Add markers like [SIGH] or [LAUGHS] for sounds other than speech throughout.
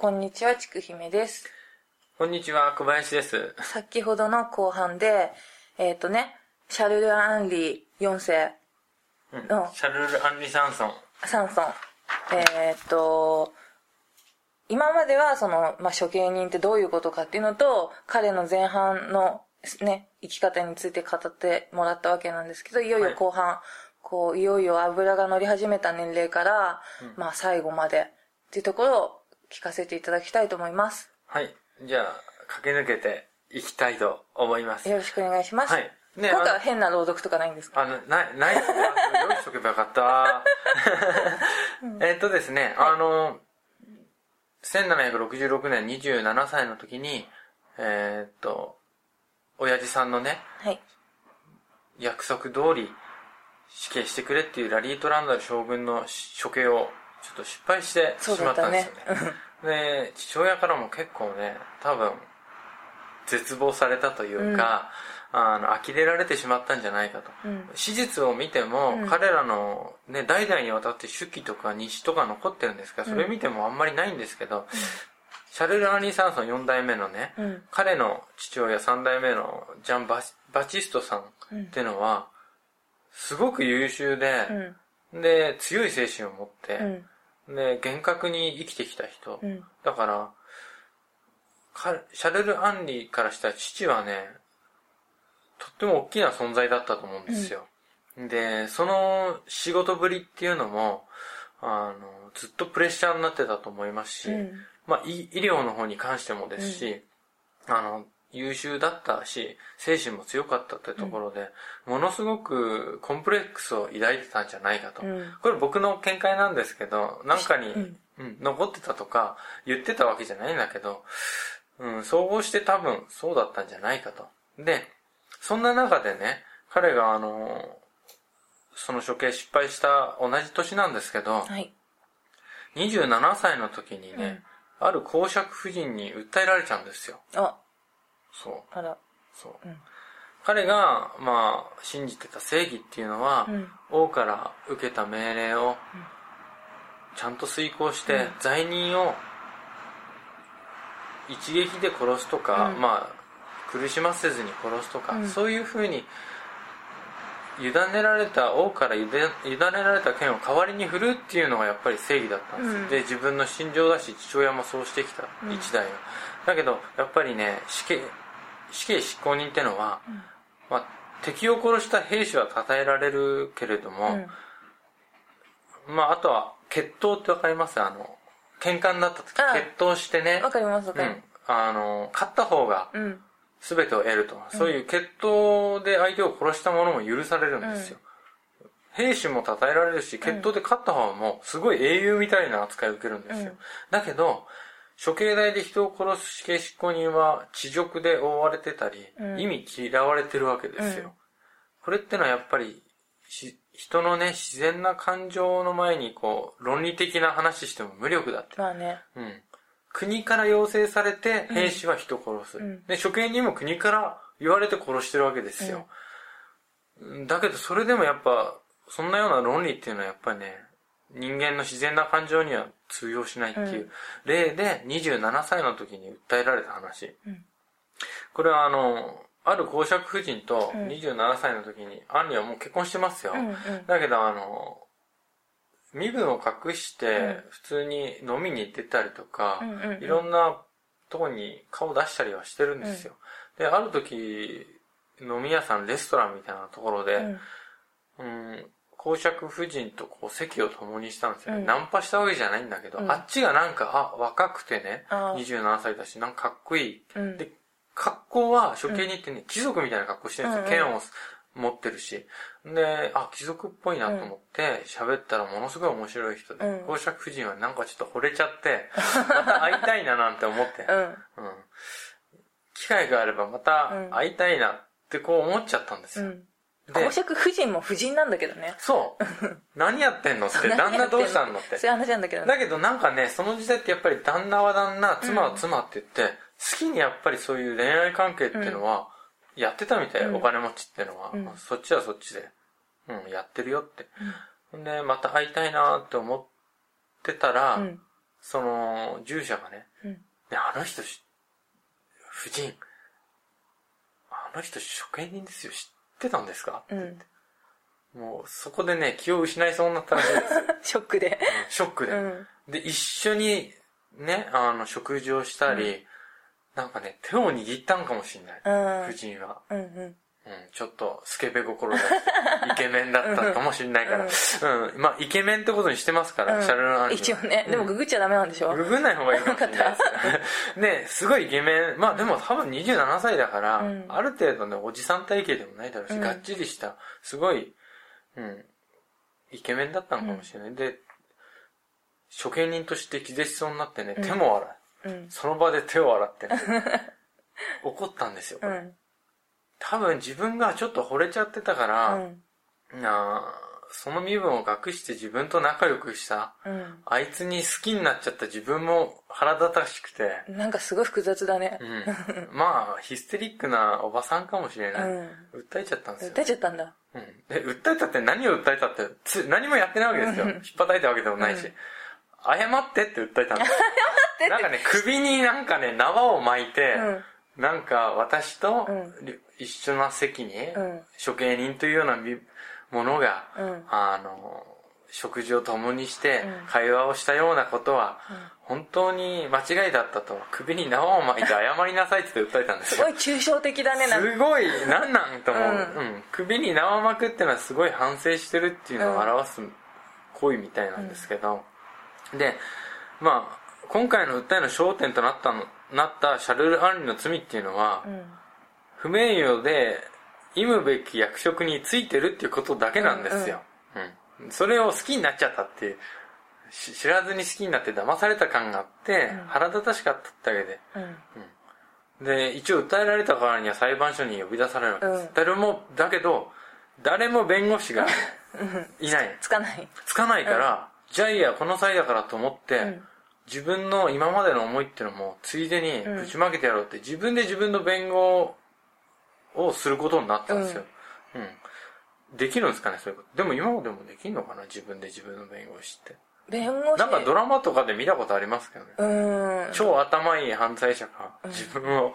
はい、こんにちは、ちくひめです。こんにちは、小林です。先ほどの後半で、えっ、とね、シャルル・アンリー4世うんのシャルル・アンリ・サンソン。サンソン。えっ、と、今まではその、まあ、処刑人ってどういうことかっていうのと、彼の前半のね、生き方について語ってもらったわけなんですけど、いよいよ後半、こう、いよいよ油が乗り始めた年齢から、まあ最後までっていうところを聞かせていただきたいと思います。はい。じゃあ、駆け抜けていきたいと思います。よろしくお願いします。はいね今回は変な朗読とかないんですか？あの、ない、ないですね。用意しとけばよかった。えっとですね、あの、1766年27歳の時に、えーっと、親父さんのね、はい。約束通り死刑してくれっていうラリートランダル将軍の処刑をちょっと失敗してしまったんですよだっね。で、父親からも結構ね、多分、絶望されたというか、あの、呆れられてしまったんじゃないかと。うん史実を見ても、うん彼らのね、代々にわたって手記とか日誌とか残ってるんですが、それ見てもあんまりないんですけど、シャルル・アニー・サンソン4代目のね、うん。彼の父親3代目のジャンバ・バチストさんってのは、すごく優秀でう、ん。で、強い精神を持って、うん。で、厳格に生きてきた人。うん。だから、かシャルル・アンリーからしたら父はね、とっても大きな存在だったと思うんですよ。で、その仕事ぶりっていうのも、あの、ずっとプレッシャーになってたと思いますし、うんまあ、医医療の方に関してもですし、あの、優秀だったし、精神も強かったってところで、ものすごくコンプレックスを抱いてたんじゃないかと。うんこれ僕の見解なんですけど、なんかに、うんうん残ってたとか言ってたわけじゃないんだけど、うん、総合して多分そうだったんじゃないかと。で、そんな中でね、彼があの、その処刑失敗した同じ年なんですけど、はい。27歳の時にね、ある公爵夫人に訴えられちゃうんですよ。あ、そう。そう。うん。彼が、まあ、信じてた正義っていうのは、うん。王から受けた命令を、ちゃんと遂行して、罪人を一撃で殺すとか、うん。まあ、苦しませずに殺すとか、うん。そういうふうに、委ねられた、王から委ねられた権を代わりに振るっていうのがやっぱり正義だったんですよ。うん。で、自分の心情だし、父親もそうしてきた、うん。一代は。だけど、やっぱりね、死刑、死刑執行人ってのは、まあ、敵を殺した兵士は称えられるけれども、まあ、あとは、決闘ってわかります？あの、喧嘩になった時、決闘してねうん。、わかりますわかりますうん。あの、勝った方がうん。全てを得ると。そういう決闘で相手を殺した者も許されるんですよ。兵士も称えられるし、決闘で勝った方もすごい英雄みたいな扱いを受けるんですよ。うんだけど、処刑台で人を殺す死刑執行人は地獄で覆われてたり、うん意味嫌われてるわけですよ。うんこれってのはやっぱりし人のね、自然な感情の前にこう、論理的な話しても無力だって。まあね。うん。国から要請されて兵士は人を殺す。うんで、処刑人も国から言われて殺してるわけですよ。だけどそれでもやっぱ、そんなような論理っていうのはやっぱりね、人間の自然な感情には通用しないっていう例で27歳の時に訴えられた話。うんこれはあの、ある公爵夫人とうん27歳の時に、アンリはもう結婚してますよ。うんうん。だけどあの、身分を隠しうんて普通に飲みに出たりとか、いろんなとこに顔出したりはしてるんですよ。で、ある時、飲み屋さん、レストランみたいなところで、うんうん、公爵夫人とこう席を共にしたんですよね。うんナンパしたわけじゃないんだけど、うんあっちがなんか、あ、若くてね、あー27歳だし、なんかかっこいい。うんで、格好は処刑人ってね、貴族みたいな格好してるんですよ。うんうん剣を持ってるし。で、あ、貴族っぽいなと思って喋ったらものすごい面白い人で、うん公爵夫人はなんかちょっと惚れちゃって、[LAUGHS] また会いたいななんて思って。うん。うん。機会があればまたうん会いたいなってこう思っちゃったんですよ。公爵夫人も夫人なんだけどね。そう。何やってんのって、旦那どうしたのってそう。いう話なんだけどね。だけどなんかね、その時代ってやっぱり旦那は旦那、妻は妻って言って、好きにやっぱりそういう恋愛関係っていうのは、やってたみたい、うんお金持ちっていうのは、うんそっちはそっちで、うん、やってるよって。で、また会いたいなって思ってたら、うん。その、従者がね、あの人し、夫人、あの人処刑人ですよ、知ってたんですか？うん。もう、そこでね、気を失いそうになったらしいですよ。[LAUGHS] ショックで。うんショックで。うん。で、一緒に、ね、あの、食事をしたり、なんかね、手を握ったんかもしれない。うん夫人は。うんうん。うん、ちょっと、スケベ心だって、イケメンだったかもしれないから。うん、まあ、イケメンってことにしてますから、うんシャルルアン一応ね。でもググっちゃダメなんでしょ？ググんない方がいいかもしれないですね。ね、すごいイケメン。まあでも多分27歳だから、うんある程度ね、おじさん体型でもないだろうし、うんがっちりした、すごい、うん、イケメンだったのかもしれない。で、処刑人として気絶しそうになってね、うん手も洗う。うん。その場で手を洗ってね、怒ったんですよ。うん。多分自分がちょっと惚れちゃってたから、うん。なあその身分を隠して自分と仲良くした、うん。あいつに好きになっちゃった自分も腹立たしくて、なんかすごい複雑だねう。ん、まあヒステリックなおばさんかもしれうない、ん。訴えちゃったんですよ出ちゃったんだ。うん、で訴えたって何を訴えたってつ何もやってないわけですようん引っ叩いたわけでもないし、うん謝ってって訴えたんですなんかね首になんかね縄を巻いて、うん。なんか私と一緒な席に、うん。処刑人というようなみものが、うん。あの食事を共にしてうん。会話をしたようなことは、うん。本当に間違いだったと首に縄を巻いて謝りなさいって訴えたんですよ。すごい抽象的だね。すごいなんなんと思う、うん。うん。首に縄を巻くっていうのはすごい反省してるっていうのを表す行為みたいなんですけど、でまあ今回の訴えの焦点となったのなったシャルル・アンリの罪っていうのは、うん。不名誉で忌むべき役職についてるっていうことだけなんですよ、うんそれを好きになっちゃったっていうし知らずに好きになって騙された感があって、うん。腹立たしかったってだけで。うん。で一応訴えられたからには裁判所に呼び出されるわけです、うん。誰もだけど誰も弁護士がいない。つかない。つかないから、じゃあいいやこの際だからと思って、うん。自分の今までの思いっていうのもついでにうん。ぶちまけてやろうって自分で自分の弁護をすることになったんですよ、うん。できるんですかねそういうこと。でも今までもできるのかな自分で自分の弁護をして。弁護士。なんかドラマとかで見たことありますけどね、うん。超頭いい犯罪者が自分を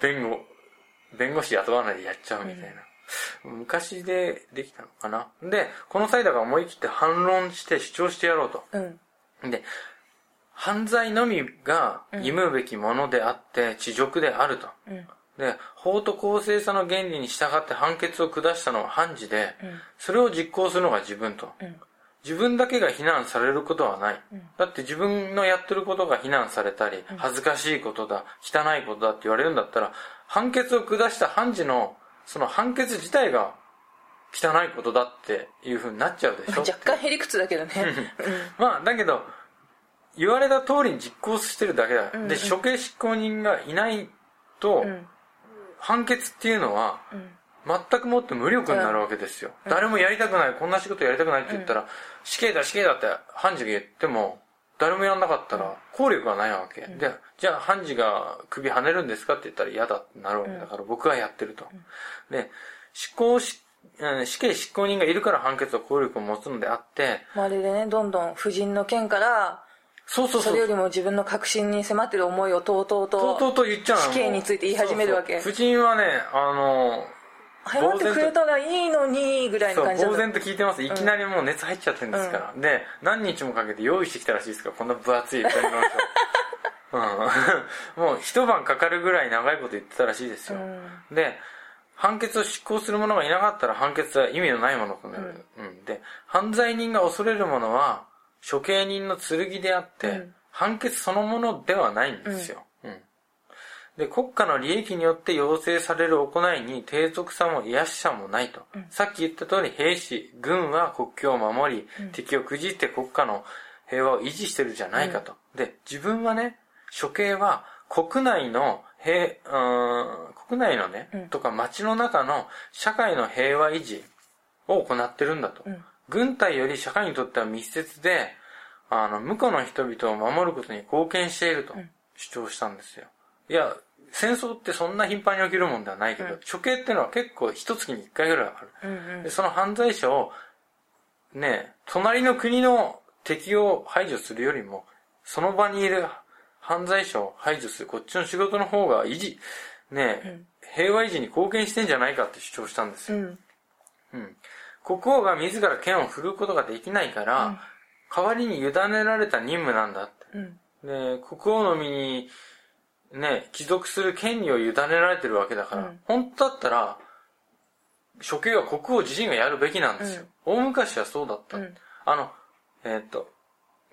弁護弁護士雇わないでやっちゃうみたいな、昔でできたのかな。でこの際だから思い切って反論して主張してやろうと。うん。で、犯罪のみが忌むべきものであって、恥辱であると。うん。で、法と公正さの原理に従って判決を下したのは判事で、うん。それを実行するのが自分と。うん。自分だけが非難されることはない。うんだって自分のやってることが非難されたり、恥ずかしいことだ、汚いことだって言われるんだったら、判決を下した判事の、その判決自体が汚いことだっていう風になっちゃうでしょ若干へりくつだけどね。まあだけど言われた通りに実行してるだけだ、うんうんで処刑執行人がいないと、うん。うん。判決っていうのはうん。全くもって無力になるわけですよ、誰もやりたくないこんな仕事やりたくないって言ったら、死刑だ死刑だって判事が言っても誰もやんなかったら効力がないわけ、でじゃあ判事が首跳ねるんですかって言ったら嫌だってなるわけ。だから、僕はやってると、で執行しうん死刑執行人がいるから判決は効力を持つのであってまるでね、どんどん夫人の件から、そうそうそう。それよりも自分の確信に迫ってる思いをとうとうと、とうとうと言っちゃうの。死刑について言い始めるわけ。そうそう。夫人はねあの謝ってくれたらいいのに、ぐらいそうの感じだった。呆然と聞いてます。いきなりもう熱入っちゃってるんですから、で何日もかけて用意してきたらしいですか？らこんな分厚い弁論書。うん。[LAUGHS] もう一晩かかるぐらい長いこと言ってたらしいですよ、で判決を執行する者がいなかったら判決は意味のないものとなる、うん。で犯罪人が恐れるものは処刑人の剣であって、うん。判決そのものではないんですよ、うん。で国家の利益によって要請される行いに低俗さも癒しさもないと、さっき言った通り兵士軍は国境を守り、敵をくじって国家の平和を維持してるじゃないかと、で自分はね処刑は国内の平うーん国内のね、うん。とか町の中の社会の平和維持を行ってるんだと、うん軍隊より社会にとっては密接であの無辜の人々を守ることに貢献しているとん主張したんですよ、いや戦争ってそんな頻繁に起きるもんではないけど、うん処刑っていうのは結構一月に一回ぐらいある、うんうんでその犯罪者をね隣の国の敵を排除するよりもその場にいる犯罪者を排除するこっちの仕事の方が維持、ね、うん平和維持に貢献してんじゃないかって主張したんですよ。うん。うん。国王が自ら剣を振るうことができないから、うん代わりに委ねられた任務なんだって。うん。で、国王の身に、ね、帰属する権利を委ねられてるわけだから、うん本当だったら、処刑は国王自身がやるべきなんですよ。大昔はそうだった。うん。あの、えーっと、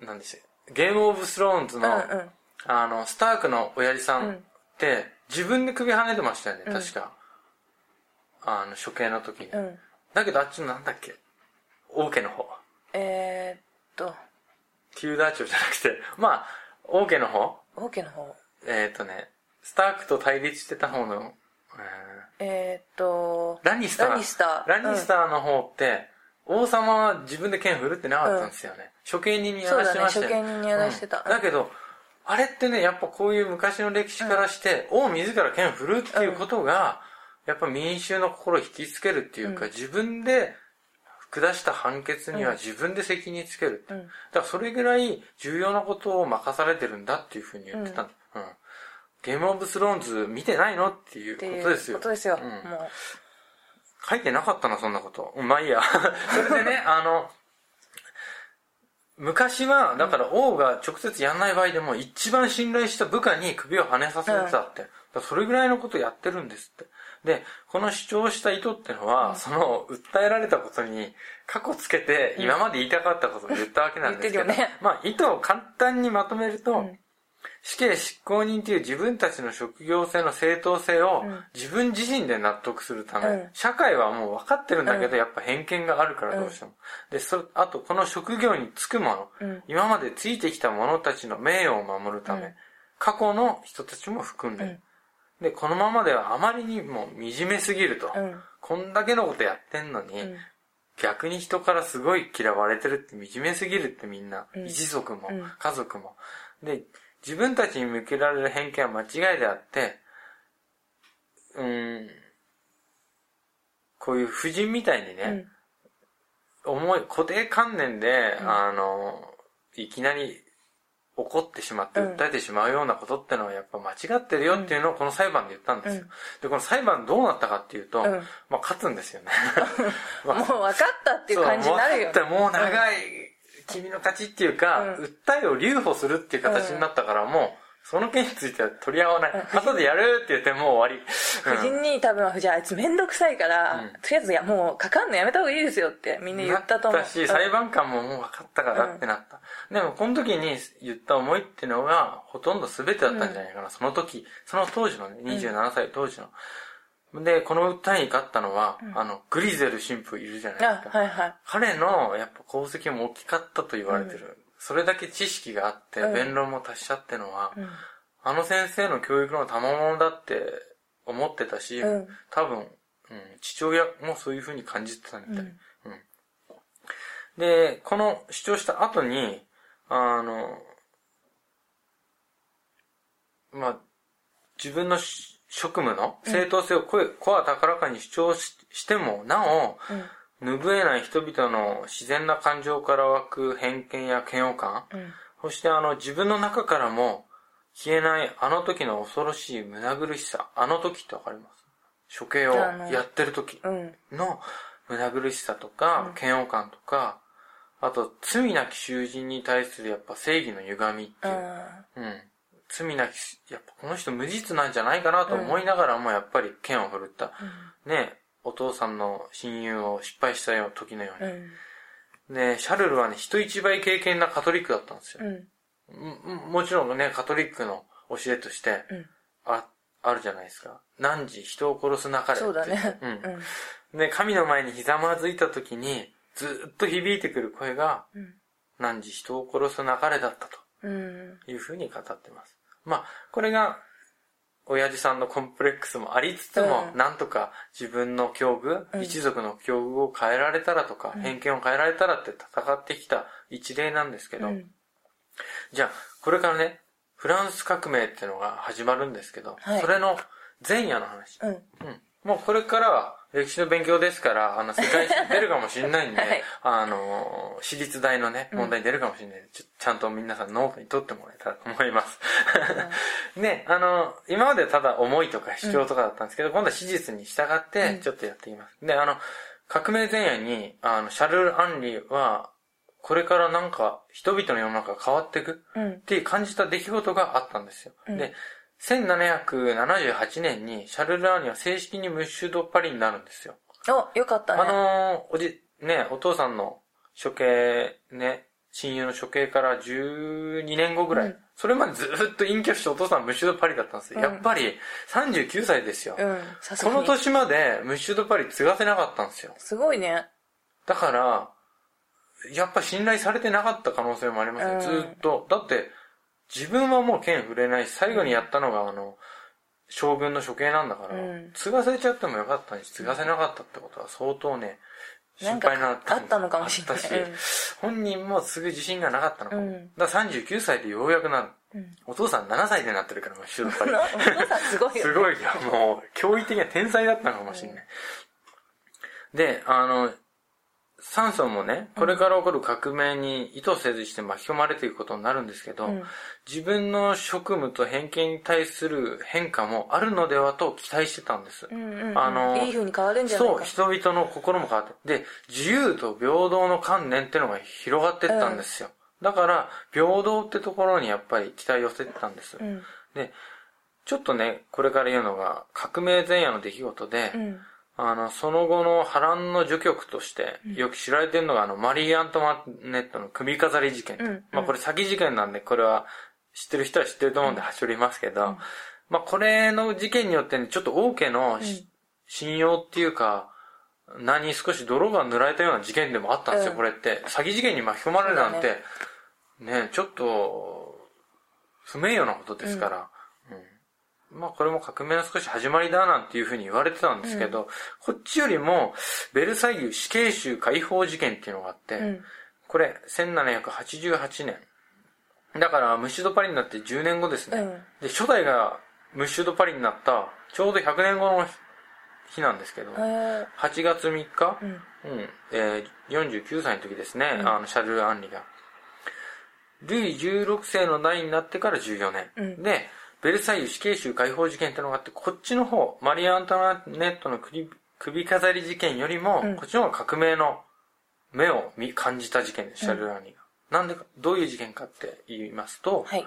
なんでしょう。ゲームオブスローンズの、うん。あの、スタークの親父さうんんって、自分で首跳ねてましたよね、うん確か。あの、処刑の時に。うん。だけどあっちのなんだっけ？王家の方。えー、っと、テューダー朝じゃなくて、[LAUGHS] まあ、王家の方。王家の方。えっ、とね、スタークと対立してた方の、ええー、っと。ー、ラニスター。ラニスター。ラニスターの方って、王様は自分で剣振るってなかったんですよね。処刑人にやらしてましたよそうだね。処刑人にやらしてた。うん。だけど、あれってね、やっぱこういう昔の歴史からして、王自ら剣振るっていうことが、やっぱ民衆の心を引きつけるっていうか、うん自分で下した判決には自分で責任つけるって。うん。だからそれぐらい重要なことを任されてるんだっていうふうに言ってた。うん。ゲームオブスローンズ見てないのっていうことですよ。ことですよ。うんも書いてなかったな、そんなこと。うんまあいいや。[LAUGHS] それでね、[LAUGHS] あの、昔は、だから王が直接やんない場合でも、一番信頼した部下に首を跳ねさせてたって。それぐらいのことやってるんですって。で、この主張した意図ってのは、その、訴えられたことに、過去つけて、今まで言いたかったことを言ったわけなんですけど、ね。まあ、意図を簡単にまとめると、うん。死刑執行人という自分たちの職業性の正当性をうん。自分自身で納得するため、うん。社会はもう分かってるんだけど、うん。やっぱ偏見があるからどうしても。で、そ、あとこの職業に就くもの、うん。今までついてきた者たちの名誉を守るため、うん。過去の人たちも含んでる。で、このままではあまりにも惨めすぎると。う、うん。こんだけのことやってんのに、うん。逆に人からすごい嫌われてるって惨めすぎるってみんな、うん一族も、うん家族も。で、自分たちに向けられる偏見は間違いであって、うーん、こういう婦人みたいにね、重い、固定観念で、うんあの、いきなり怒ってしまってうん訴えてしまうようなことってのはやっぱ間違ってるよっていうのをこの裁判で言ったんですよ。うんで、この裁判どうなったかっていうと、うんまあ勝つんですよね。ま [LAUGHS] あもう分かったっていう感じになるよ。そうもう分かったもう長い、君の勝ちっていうか、うん訴えを留保するっていう形になったから、もう、その件については取り合わない。うん後でやるって言ってもう終わり。夫人に多分、じゃああいつめんどくさいから、うんとりあえずいや、もうかかんのやめた方がいいですよってみんな言ったと思う。なったし、裁判官ももう分かったからってなった。でも、この時に言った思いっていうのが、ほとんど全てだったんじゃないかな。その時、その当時のね、27歳当時の。で、この訴えに勝ったのは、あの、グリゼル神父いるじゃないあですか。はいはい。彼の、やっぱ功績も大きかったと言われてる。それだけ知識があって、うん。弁論も達者ってのは、うん。あの先生の教育の賜物だって思ってたし、うん。多分、うん、父親もそういう風に感じてたみたい。うん。で、この主張した後に、あの、まあ、自分のし職務の正当性を声、声高らかに主張ししても、なお、うん拭えない人々の自然な感情から湧く偏見や嫌悪感、うん。そしてあの自分の中からも消えないあの時の恐ろしい胸苦しさ、あの時ってわかります？処刑をやってる時うん。の胸苦しさとか、嫌悪感とか、あと罪なき囚人に対するやっぱ正義の歪みっていう、うん。罪なき、やっぱこの人無実なんじゃないかなと思いながらもやっぱり剣を振るった。ね、お父さんの親友を失敗したよ時のように。うんで、シャルルはね、人一倍敬虔なカトリックだったんですよ。うんももちろんね、カトリックの教えとして、うんあ、あるじゃないですか。何時人を殺すなかれ。そうだねうん。で、神の前にひざまずいた時に、ずっと響いてくる声が、うん何時人を殺すなかれだったとうんいうふうに語ってます。まあ、これが、親父さんのコンプレックスもありつつも、うん。なんとか自分の境遇、うん。一族の境遇を変えられたらとか、うん。偏見を変えられたらって戦ってきた一例なんですけど、うん。じゃあ、これからね、フランス革命っていうのが始まるんですけど、はい。それの前夜の話。うん。うん。もうこれからは、歴史の勉強ですから、あの、世界史出るかもしれないんで、[LAUGHS] はい。あの、私立大のね、問題出るかもしれないんで、ちょちゃんと皆さんノートに取ってもらえたらと思います。[LAUGHS] ね、あの、今までただ思いとか主張とかだったんですけど、今度は史実に従って、ちょっとやっていきます。で、あの、革命前夜に、あの、シャルル・アンリは、これからなんか、人々の世の中が変わっていくうん。って感じた出来事があったんですよ。うん。で、1778年にシャルル・アンリは正式にムッシュ・ド・パリになるんですよ。お、よかったね。あのーおじ、ね、お父さんの処刑、ね、親友の処刑から12年後ぐらい。うんそれまでずっと隠居してお父さんはムッシュドパリだったんですよ。うんやっぱり39歳ですよ。うん、さすそがに。の年までムッシュドパリ継がせなかったんですよ。すごいね。だから、やっぱ信頼されてなかった可能性もありますね、うんずーっと。だって、自分はもう剣触れないし、最後にやったのがあの、将軍の処刑なんだから、うん継がせちゃってもよかったに継がせなかったってことは相当ね、心配なあったのかもしれない本人も継ぐ自信がなかったのかも。うんだから39歳でようやくなる。うん。お父さん7歳でなってるから、もうシューパリ。[LAUGHS] お父さんすごいよ、すごいよ。もう、驚異的な天才だったのかもしれない。で、あの、サンソンもね、これから起こる革命に意図せずして巻き込まれていくことになるんですけど、うん自分の職務と偏見に対する変化もあるのではと期待してたんです。うんうんうん。あのいい風に変わるんじゃないそう、か。人々の心も変わって。で、自由と平等の観念っていうのが広がっていったんですよ。だから、平等ってところにやっぱり期待を寄せてたんです。うん。で、ちょっとね、これから言うのが、革命前夜の出来事で、うん。あの、その後の波乱の序曲として、よく知られてるのが、あの、マリー・アントワネットの首飾り事件。うんまあ、これ詐欺事件なんで、これは知ってる人は知ってると思うんで、はしょりますけど、まあ、これの事件によってね、ちょっと王家のし、信用っていうか、何に少し泥が塗られたような事件でもあったんですよ、うん。これって。詐欺事件に巻き込まれるなんて、ね。ちょっと、不名誉なことですから、うんまあこれも革命の少し始まりだなんていうふうに言われてたんですけど、こっちよりも、ベルサイユ死刑囚解放事件っていうのがあって、うん。これ、1788年。だから、ムッシュドパリになって10年後ですね。うんで、初代がムッシュドパリになった、ちょうど100年後の日なんですけど、へー8月3日、うん。うん、えー、49歳の時ですね、うんあの、シャルル・アンリが。ルイ16世の代になってから14年。うんで、ベルサイユ死刑囚解放事件ってのがあって、こっちの方、マリー・アントワネットの首首飾り事件よりも、うんこっちの方が革命の目を見感じた事件です、シャルル・アンリが。なんでか、どういう事件かって言いますと、はい。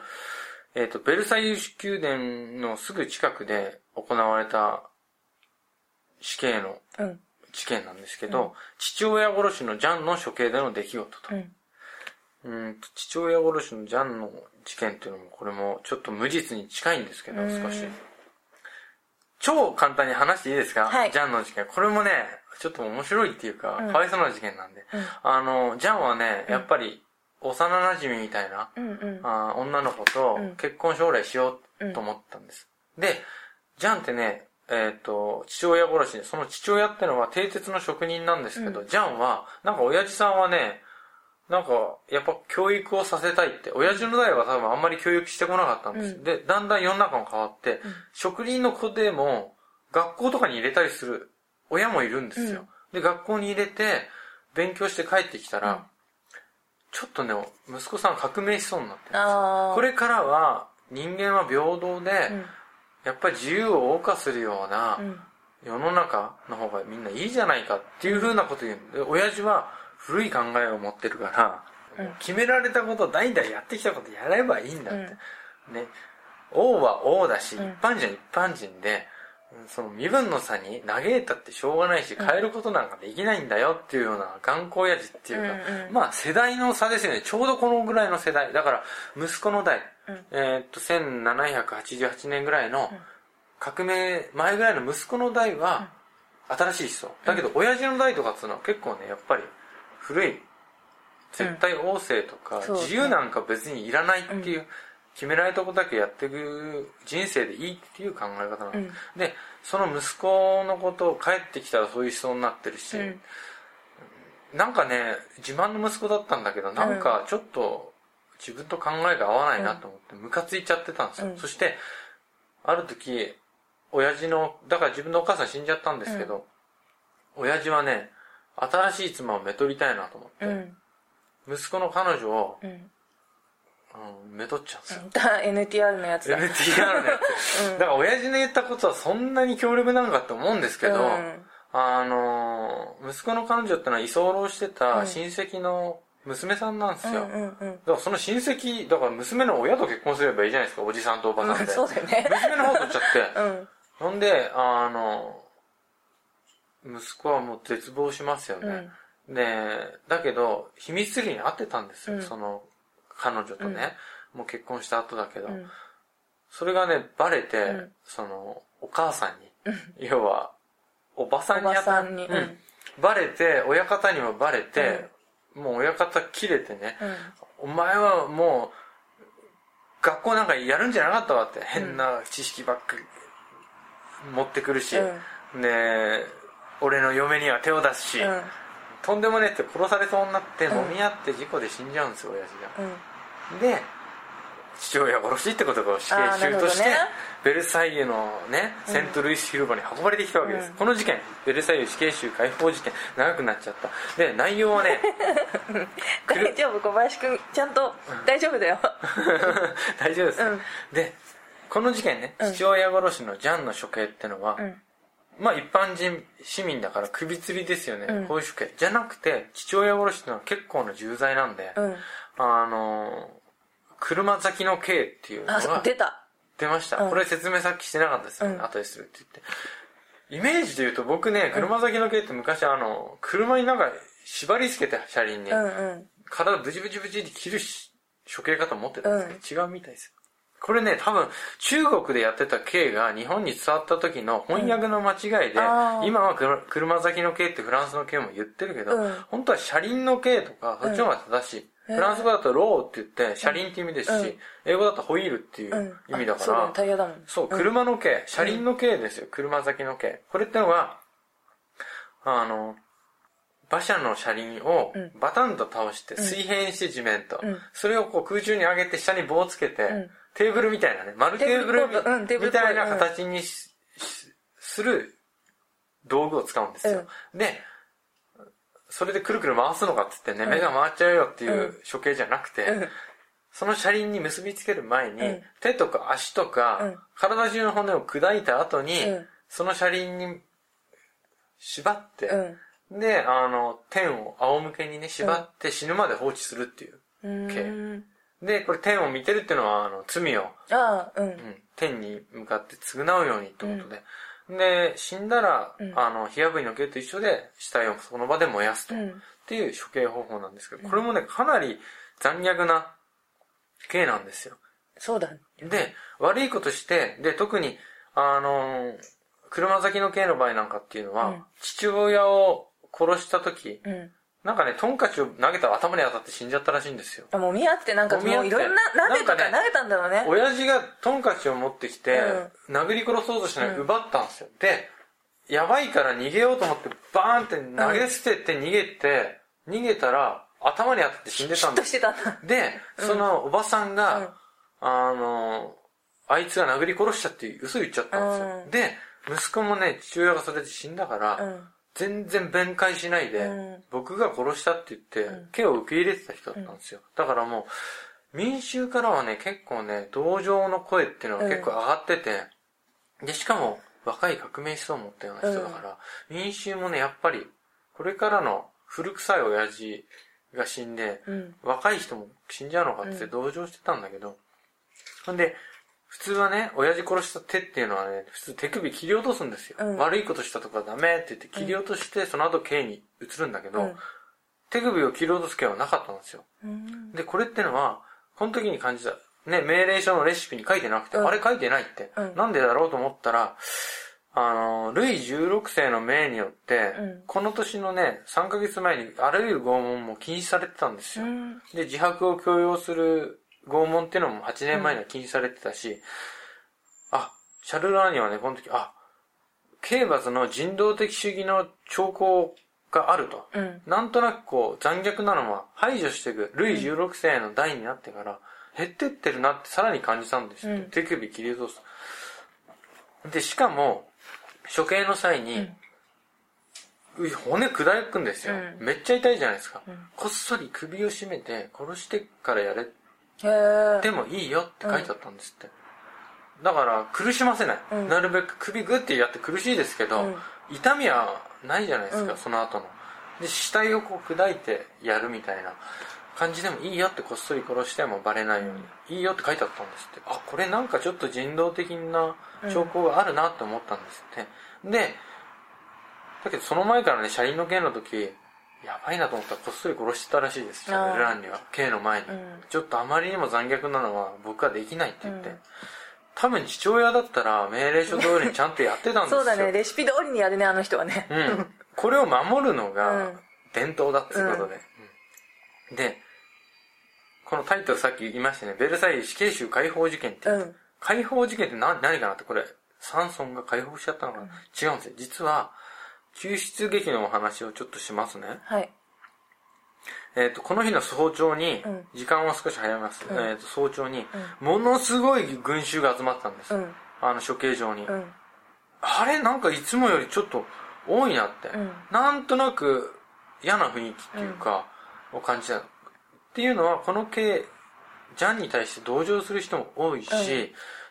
えっ、と、ベルサイユ宮殿のすぐ近くで行われた死刑のうん。事件なんですけど、父親殺しのジャンの処刑での出来事と。うん。うんと父親殺しのジャンの事件っていうのも、これもちょっと無実に近いんですけど、うん少し。超簡単に話していいですか、はいジャンの事件。これもね、ちょっと面白いっていうか、うんかわいそうな事件なんで。うんあの、ジャンはね、やっぱり、幼馴染みたいな、うんうん。あー女の子とうん結婚将来しようと思ったんです。で、ジャンってね、えっ、と、父親殺しで、その父親ってのは蹄鉄の職人なんですけど、うジャンは、なんか親父さんはね、なんか、やっぱ教育をさせたいって、親父の代は多分あんまり教育してこなかったんです。うんで、だんだん世の中も変わって、職人の子でも、学校とかに入れたりする親もいるんですよ。で、学校に入れて、勉強して帰ってきたら、うんちょっとね、息子さん革命しそうになってるんですよ。これからは人間は平等で、うん。やっぱり自由を謳歌するようなうん。世の中の方がみんないいじゃないかっていうふうなこと言うんで、親父は古い考えを持ってるから、うん決められたこと代々やってきたことやればいいんだって。うんね。王は王だし、うん一般人は一般人で、うんその身分の差に嘆いたってしょうがないし、変えることなんかできないんだよっていうような頑固親父っていうか、うんうんまあ世代の差ですよね。ちょうどこのぐらいの世代。だから、息子の代、うんえーっと、1788年ぐらいの革命前ぐらいの息子の代は新しい思想。だけど、親父の代とかっていうのは結構ね、やっぱり古い、絶対王政とか、自由なんか別にいらないっていう、決められたことだけやっていく人生でいいっていう考え方なの。うん。で、その息子のことを帰ってきたらそういう思想になってるし、うん。なんかね、自慢の息子だったんだけど、なんかちょっと自分と考えが合わないなと思って、ムカついちゃってたんですよ。うん。そして、ある時、親父の、だから自分のお母さん死んじゃったんですけど、親父はね、新しい妻をめとりたいなと思って、うん。息子の彼女を、うん。うん、めとっちゃうんですよ。だ NTR のやつだ。[LAUGHS] NTR のやつ。だから親父の言ったことはそんなに強力なのかと思うんですけど、うんあのー息子の彼女ってのは居候してた親戚の娘さんなんですよ。だからその親戚、だから娘の親と結婚すればいいじゃないですか、おじさんとおばさんで。[LAUGHS] そうだよね。娘の方取っちゃって。うん。ほんで、あの、息子はもう絶望しますよね。で、だけど、秘密裏に会ってたんですよ、うん。その彼女とね。もう結婚した後だけど。うん。それがね、バレて、うん。その、お母さんに、要は、おばさんに当た。に。うん。バレて、親方にもバレて、もう親方切れてね、うん。お前はもう、学校なんかやるんじゃなかったわって、変な知識ばっかり持ってくるし、うで、俺の嫁には手を出すし、うん。とんでもねえって殺されそうになって、うん揉み合って事故で死んじゃうんですよ、親父が。うん。で、父親殺しってことが死刑囚として、ねベルサイユのね、セントルイス広場に運ばれてきたわけです。うんこの事件、ベルサイユ死刑囚解放事件、長くなっちゃった。で、内容はね、[LAUGHS] 大丈夫小林くん、ちゃんと大丈夫だよ。[LAUGHS] 大丈夫です、うんで、この事件ね、うん父親殺しのジャンの処刑ってのは、うん。まあ一般人、市民だから首吊りですよね、うん。こういう処刑。じゃなくて、父親殺しってのは結構な重罪なんで、うん。あのー車咲きの刑っていうのあ、が出た。出ました、うん。これ説明さっきしてなかったですよね、うん。後でするって言って。イメージで言うと僕ね車先の系って昔あの車になんか縛り付けて車輪に、うんうん。体ブチブチブチって切るし処刑かと思ってたんですけど、違うみたいですよこれね多分中国でやってた刑が日本に伝わった時の翻訳の間違いで、あー。今は車先の刑ってフランスの刑も言ってるけど、うん。本当は車輪の刑とかそっちの方が正しい、うんフランス語だとローって言って車輪って意味ですし、うん。英語だとホイールっていううん。意味だから、あそうだね、タイヤだもん。そう、ん。車の系、車輪の系ですよ。車先の系。これってのは、あの、馬車の車輪をうん。バタンと倒して、水平にして地面と、うん。それをこう空中に上げて下に棒をつけて、うんテーブルみたいなね、丸テーブルみたいな形にする道具を使うんですよ。で、それでくるくる回すのかっつってね、うん目が回っちゃうよっていううん処刑じゃなくて、うんその車輪に結びつける前に、うん手とか足とか、うん体中の骨を砕いた後に、うんその車輪に縛って、うん。で、あの、天を仰向けにね、縛って死ぬまで放置するっていう。うーん。で、これ天を見てるっていうのは、あの、罪を、ああ、うんう。ん、天に向かって償うようにってことで。で、死んだら、うんあの、火炙りの刑と一緒で、死体をその場で燃やすと。うん。っていう処刑方法なんですけど、これもね、かなり残虐な刑なんですよ。そうだ。で、悪いことして、で、特に、あのー車先の刑の場合なんかっていうのは、うん父親を殺した時、うん。なんかね、トンカチを投げたら頭に当たって死んじゃったらしいんですよ。あもう見合ってなんかもういろんな鍋とか投なんかねげたんだろうね。親父がトンカチを持ってきて、殴り殺そうとしない、うん奪ったんですよ。で、やばいから逃げようと思って、バーンって投げ捨てて逃げて、逃げたら、頭に当たって死んでたんですとしてたんだ。で、そのおばさんが、うんあの、あいつが殴り殺したって嘘言っちゃったんですよ。うんで、息子もね、父親がそれで死んだから、うん。全然弁解しないで、うん。僕が殺したって言って、うん。刑を受け入れてた人だったんですよ。だからもう、民衆からはね、結構ね、同情の声っていうのが結構上がってて、で、しかも、若い革命思想を持ったような人だから、民衆もね、やっぱり、これからの古臭い親父が死んで、うん。若い人も死んじゃうのかってうん。同情してたんだけど、ほんで、普通はね、親父殺した手っていうのはね、普通手首切り落とすんですよ。うん悪いことしたとかダメって言って切り落として、その後刑に移るんだけど、うん手首を切り落とす刑はなかったんですよ。うん。で、これってのは、この時に感じた、ね、命令書のレシピに書いてなくて、うんあれ書いてないって、うんなんでだろうと思ったら、あの、ルイ16世の命によって、うんこの年のね、3ヶ月前にあらゆる拷問も禁止されてたんですよ。うん。で、自白を強要する拷問っていうのも8年前には禁止されてたし、あ、シャルル・アーニはね、この時、あ、刑罰の人道的主義の兆候があると。うん。なんとなくこう、残虐なのは排除していく、ルイ16世の代になってから、減ってってるなってさらに感じたんですって。うん手首切り落とす。で、しかも、処刑の際に、うんう骨砕くんですよ、うんめっちゃ痛いじゃないですか、んこっそり首を絞めて殺してからやれへえでもいいよって書いてあったんですって、だから苦しませない、うん。なるべく首グッてやって苦しいですけど、うん。痛みはないじゃないですか、うん。その後の。で死体をこう砕いてやるみたいな感じでもいいよってこっそり殺してもバレないように、いいよって書いてあったんですって。あこれなんかちょっと人道的な兆候があるなって思ったんですって、でだけどその前からね車輪の件の時やばいなと思ったらこっそり殺してたらしいです。シャベルランには。K の前に、うん。ちょっとあまりにも残虐なのは僕はできないって言って、うん。多分父親だったら命令書通りにちゃんとやってたんですよ。[LAUGHS] そうだね。レシピ通りにやるねあの人はね。うん、これを守るのうがん。伝統だっていうことで、うん。でこのタイトルさっき言いましたね「ベルサイユ死刑囚解放事件」って、うん。解放事件って何何かなってこれ。サンソンが解放しちゃったのかな、違うんですよ。実は救出劇のお話をちょっとしますね。はい。えー、とこの日の早朝に、うん。時間を少し早めます、うん。えー、と早朝に、ものすごい群衆が集まったんです、うん。あの処刑場に、うん。あれなんかいつもよりちょっと多いなって、うん。なんとなく嫌な雰囲気っていうか、を感じたっていうのはこの系ジャンに対して同情する人も多いし、うん。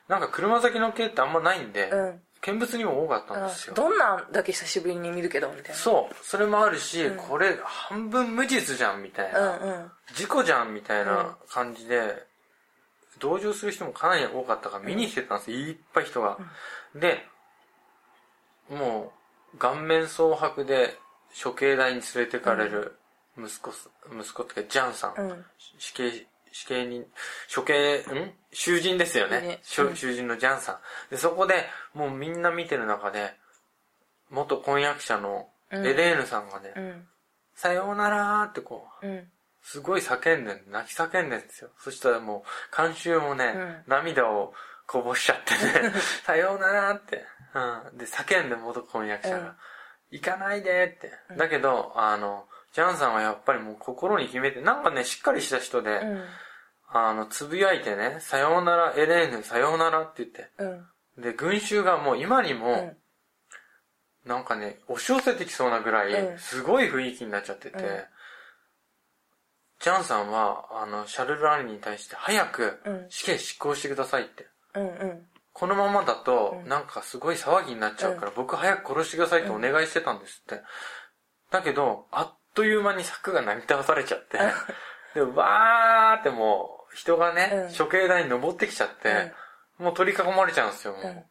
なんか車先の系ってあんまないんで、うん見物にも多かったんあですよ。どんなんだけ久しぶりに見るけどみたいな。そう。それもあるし、うん。これ半分無実じゃんみたいな、うんうん。事故じゃんみたいな感じで、同情する人もかなり多かったから見に来てたんですよ、いっぱい人が、でもう顔面蒼白で処刑台に連れてかれる息子す、息子ってかジャンさん、うん。死刑死刑人処刑ん？囚人ですよね。ね。囚人のジャンさん。でそこでもうみんな見てる中で元婚約者のエレーヌさんがね、うん。さようならーってこううん。すごい叫んでん泣き叫んでんですよ。そしたらもう、監修もね、うん。涙をこぼしちゃってね、[LAUGHS] さようならって、うん。で、叫んで元婚約者が、うん。行かないでって。だけど、あの、ジャンさんはやっぱりもう心に決めて、なんかね、しっかりした人で、うん。あの、つぶやいてね、さようなら、エレーヌ、さようならって言って。うん。で、群衆がもう今にうも、ん。なんかね、押し寄せてきそうなぐらい、うん。すごい雰囲気になっちゃってて、うん。ジャンさんは、あの、シャルル・アンリに対して、早くうん。死刑執行してくださいって。うんうん。このままだと、うん。なんかすごい騒ぎになっちゃうから、僕早く殺してくださいとお願いしてたんですって。だけど、あっという間に柵がなぎ倒されちゃって、で、わーってもう、人がね、うん。処刑台に登ってきちゃって、もう取り囲まれちゃうんですよ、もう。うん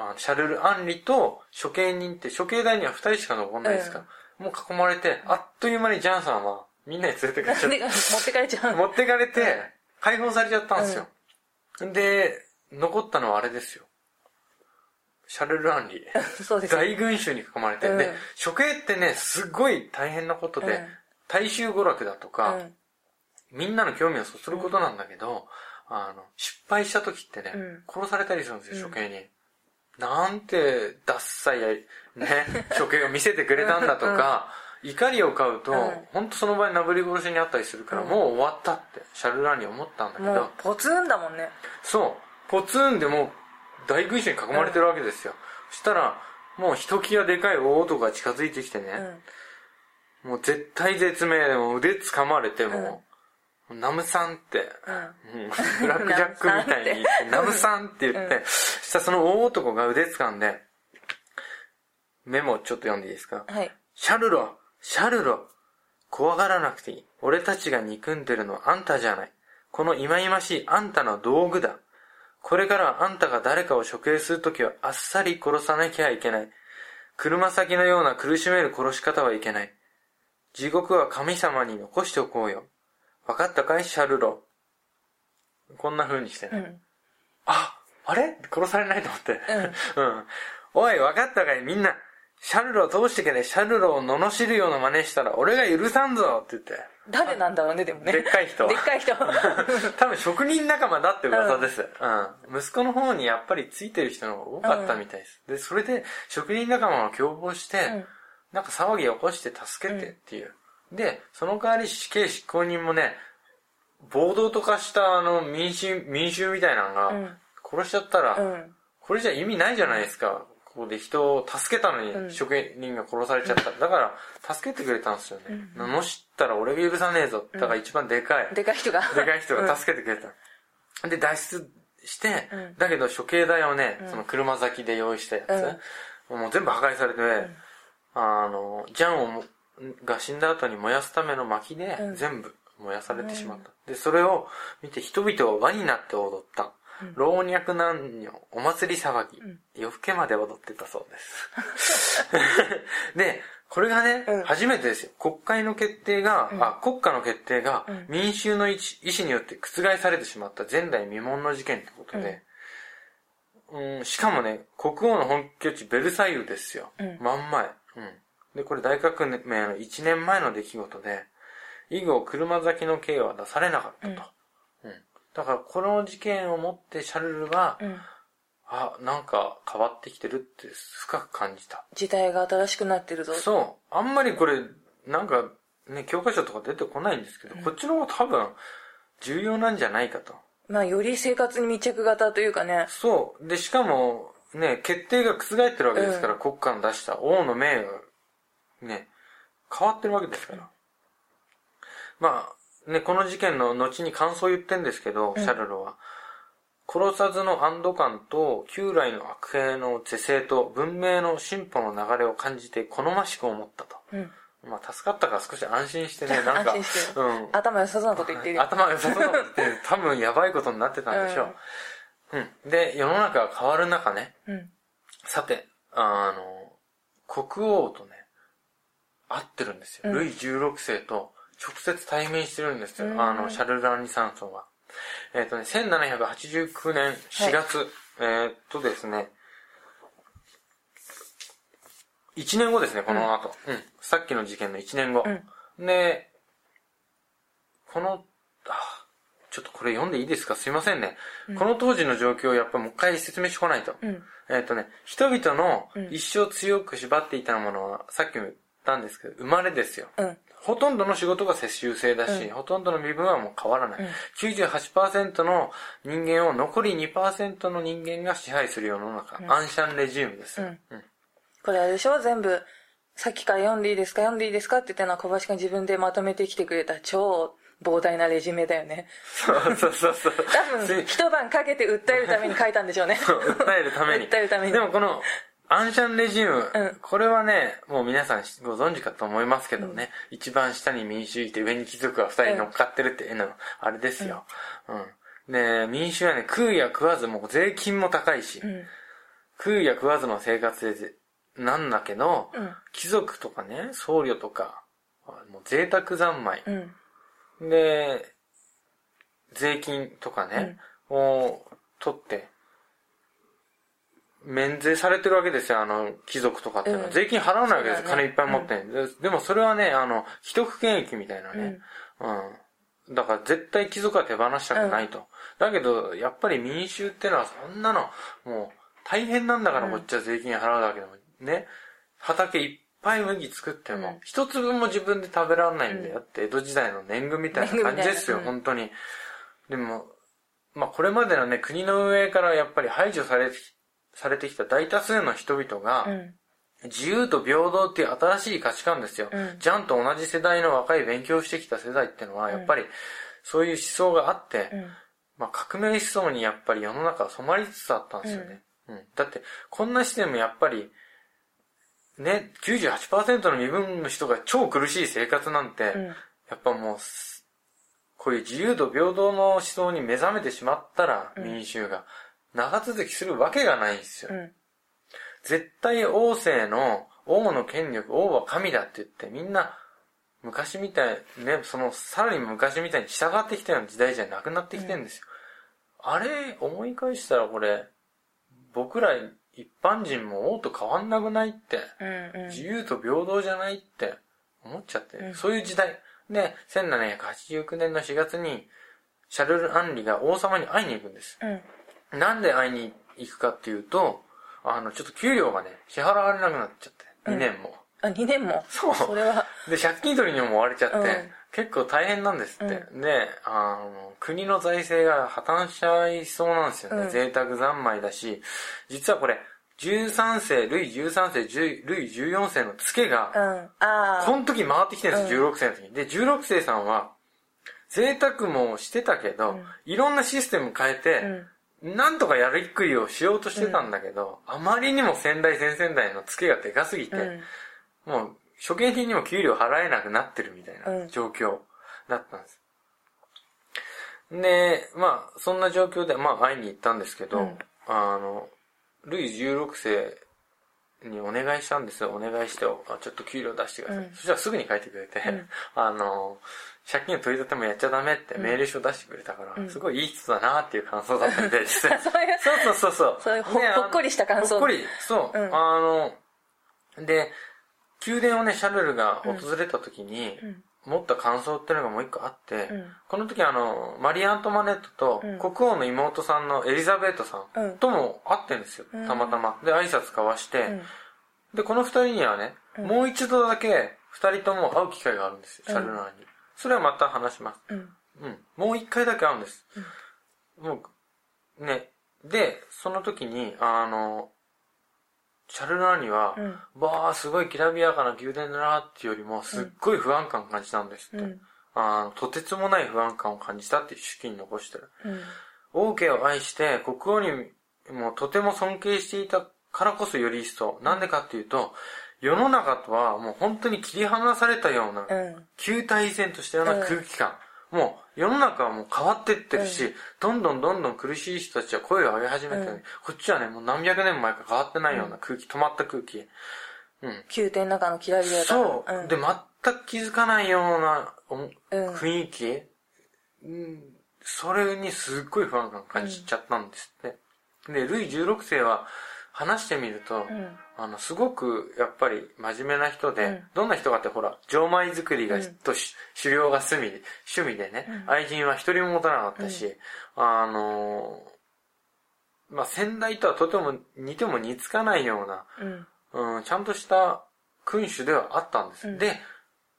あのシャルル・アンリと処刑人って処刑台には二人しか残んないですから、もう囲まれて、あっという間にジャンさんはみんなに連れてかれちゃっなんで持ってかれちゃて、う。持ってかれて、解放されちゃったんですよ。で、残ったのはあれですよ。シャルル・アンリ。[LAUGHS] そうです大群衆に囲まれて、うん。で、処刑ってね、すごい大変なことで、うん。大衆娯楽だとか、うん。みんなの興味をそそることなんだけど、あの、失敗した時ってね、うん。殺されたりするんですよ、処刑に。なんて、ダッサいや、ね、[LAUGHS] 処刑を見せてくれたんだとか、怒りを買うと、うん。本当その場合なぶり殺しにあったりするから、うん。もう終わったって、シャルラーに思ったんだけもうど、ポツンだもんね。そう、ポツンでもう大群衆に囲まれてるわけですよ。そしたら、もうひときわでかい大男が近づいてきてね、うんもう絶対絶命でもう腕掴まれてもう、ナムさんって、うんうんブラックジャックみたいに [LAUGHS] ナムさんって言って、そしたらその大男が腕掴んで、メモちょっと読んでいいですか？はいシャルロ、シャルロ、怖がらなくていい。俺たちが憎んでるのはあんたじゃない。この忌々しいあんたの道具だ。これからはあんたが誰かを処刑するときはあっさり殺さなきゃいけない。車先のような苦しめる殺し方はいけない。地獄は神様に残しておこうよ。わかったかいシャルロ？こんな風にしてね。うんあ、あれ？殺されないと思って。うん。[LAUGHS] おい、わかったかいみんな。シャルロを通してけね、シャルロを罵るような真似したら俺が許さんぞって言って。誰なんだろうねでもねでっかい人でっかい人 [LAUGHS] 多分職人仲間だって噂です。うん。息子の方にやっぱりついてる人の方が多かったみたいです。で、それで職人仲間が共謀して、うんなんか騒ぎ起こして助けてっていう。で、その代わり死刑執行人もね、暴動とかしたあの民衆、民衆みたいなのが、うん殺しちゃったら、うんこれじゃ意味ないじゃないですか。こで人を助けたのうんに職人が殺されちゃった。だから、助けてくれたんですよね。うん名乗ったら俺が許さねえぞ。だから一番でかい。でかい人が。でかい人が助けてくれた。で、脱出して、うんだけど処刑台をね、うんその車先で用意したやつ、もう全部破壊されて、あの、ジャンをもが死んだ後に燃やすための薪でうん全部燃やされてしまった。で、それを見て人々は輪になって踊った。うん老若男女、お祭り騒ぎ、ん夜更けまで踊ってたそうです。[LAUGHS] で、これがね、うん初めてですよ。国会の決定が、うんあ、国家の決定がうん民衆の意思意思によって覆されてしまった前代未聞の事件ってことで、うん、しかもね、国王の本拠地ベルサイユですよ。うん真ん前。うん。で、これ大革命の1年前の出来事で、以後車崎の刑は出されなかったと。うん。だからこの事件をもってシャルルは、うん。あ、なんか変わってきてるって深く感じた。時代が新しくなってるぞ。そう。あんまりこれ、なんかね、教科書とか出てこないんですけど、こっちの方が多分重要なんじゃないかと。まあ、より生活に密着型というかね。そう。で、しかも、ね、決定が覆ってるわけですから、国家の出した王の命が、ね、変わってるわけですから。まあ、ね、この事件の後に感想を言ってんですけど、うんシャルルは。殺さずの安堵感と、旧来の悪兵の是正と、文明の進歩の流れを感じて好ましく思ったと。うん。まあ、助かったから少し安心してね、[LAUGHS] なんか、安心してうん。頭良さそうなこと言ってるよ。頭が良さそうなこと言って、多分やばいことになってたんでしょう。うん。で、世の中が変わる中ね、うん。さて、あの、国王とね、会ってるんですよ。うんルイ16世と直接対面してるんですよ。うんあの、シャルル・ランニサンソンは。えっ、とね、1789年4月、えーっとですね、1年後ですね、この後。うん。さっきの事件の1年後。で、この、あちょっとこれ読んでいいですか？すいませんね。この当時の状況をやっぱりもう一回説明してこないと。うん。えっ、とね、人々のうん一生強く縛っていたものは、さっきも言ったんですけど、生まれですよ。うん。ほとんどの仕事が世襲制だし、うんほとんどの身分はもう変わらない。うん98%の人間を残り2%の人間が支配する世の中、うんアンシャンレジームです。うんこれあれでしょ？全部、さっきから読んでいいですか？読んでいいですか？って言ったのは小林が自分でまとめてきてくれた超膨大なレジュメだよね。そうそうそうそう。多分、一晩かけて訴えるために書いたんでしょうね。訴えるために。訴えるためにでもこの、アンシャンレジーム、うんこれはね、もう皆さんご存知かと思いますけどね、一番下に民主いて上に貴族が二人乗っかってるっていうの、あれですよ。うん。で、民主はね、食うや食わず、もう税金も高いし、うん。食うや食わずの生活でぜ、なんだけど、うん。貴族とかね、僧侶とか、もう贅沢三昧。うん。で、税金とかね、を取って、免税されてるわけですよ、あの、貴族とかっていうのは。うん税金払わないわけですよ、ね金いっぱい持って、ででもそれはね、あの、既得権益みたいなね。うん。だから絶対貴族は手放したくないと。だけど、やっぱり民衆ってのはそんなの、もう、大変なんだからうんこっちは税金払うだけでも、ね。畑いっぱい麦作っても、うん一粒も自分で食べられないんだよって、江戸時代の年貢みたいな感じですよ、本当に。でも、まあこれまでのね、国の上からやっぱり排除されてき、されてきた大多数の人々が、うん。自由と平等っていう新しい価値観ですよ。うんジャンと同じ世代の若い勉強してきた世代ってのは、やっぱりそういう思想があって、うん。まあ革命思想にやっぱり世の中は染まりつつあったんですよね。うん。だって、こんな視点もやっぱり、ね、98%の身分の人が超苦しい生活なんて、うん。やっぱもうす、こういう自由と平等の思想に目覚めてしまったら、うん民衆が、長続きするわけがないんですよ。うん。絶対王政の王の権力、王は神だって言ってみんな昔みたい、ね、そのさらに昔みたいに従ってきたような時代じゃなくなってきてるんですよ。あれ、思い返したらこれ、僕ら一般人も王と変わんなくないって、うん。うん。自由と平等じゃないって思っちゃって、うんそういう時代。で、1789年の4月に、シャルル・アンリが王様に会いに行くんです。うん。なんで会いに行くかっていうと、あの、ちょっと給料がね、支払われなくなっちゃって、うん2年も。あ、2年も？そうそれは、で、借金取りにも追われちゃって、うん結構大変なんですって。で、あの、国の財政が破綻しちゃいそうなんですよね。うん贅沢三昧だし、実はこれ、13世、ルイ13世、10ルイ14世のツケが、うん。ああ。この時回ってきてるんですよ、16世の時に。で、16世さんは、贅沢もしてたけど、うんいろんなシステム変えて、なんとかやりくりをしようとしてたんだけど、あまりにも先代先々代のツケがでかすぎて、うん。もう、初見品にも給料払えなくなってるみたいうんな状況だったんです。で、まあ、そんな状況で、まあ、会いに行ったんですけど、うんあの、ルイ16世にお願いしたんですよ。お願いして、あちょっと給料出してください。うんそしたらすぐに書いてくれて、うん [LAUGHS] あの、借金取り立てもやっちゃダメってうん命令書出してくれたから、うんすごいいい人だなっていう感想だったんで、[LAUGHS] 実際。そうそうそうそうそう。いうほであのほっこりした感想ほっこり、そう。うんあの、で、宮殿をね、シャルルが訪れた時に、うん。持った感想っていうのがもう一個あって、うんこの時あの、マリー・アントマネットとうん国王の妹さんのエリザベートさうんんとも会ってんですよ、うんたまたま。で、挨拶交わして、うん。で、この二人にはね、うんもう一度だけ二人とも会う機会があるんですよ、シャルルナーに。それはまた話します。うん。うん。もう一回だけ会うんです。もう、ね。で、その時に、あの、シャルナーには、うん。わあ、すごいきらびやかな宮殿だなっていうよりも、すっごい不安感感じたんですって。うん。あの、とてつもない不安感を感じたっていう手記に残してる。うん。王家を愛して国王にもとても尊敬していたからこそより一層。なんでかっていうと、世の中とはもう本当に切り離されたような、うん。球体依然としたような空気感。もう世の中はもう変わってってるし、どんどんどんどん苦しい人たちは声を上げ始めてる、うんこっちはね、もう何百年前か変わってないような空気、止まった空気。うん。宮殿の中のきらびや。そう、んで、全く気づかないようなおうん。雰囲気、うん、それにすっごい不安感感じちゃったんですって。で、ルイ16世は話してみると、うん。あの、すごくやっぱり真面目な人で、うんどんな人かってほら、錠前作りが、うんとし狩猟が趣味で、趣味でね、うん愛人は一人も持たなかったし、あのーまあ、先代とはとても似ても似つかないような、うん。うん、ちゃんとした君主ではあったんです。うんで、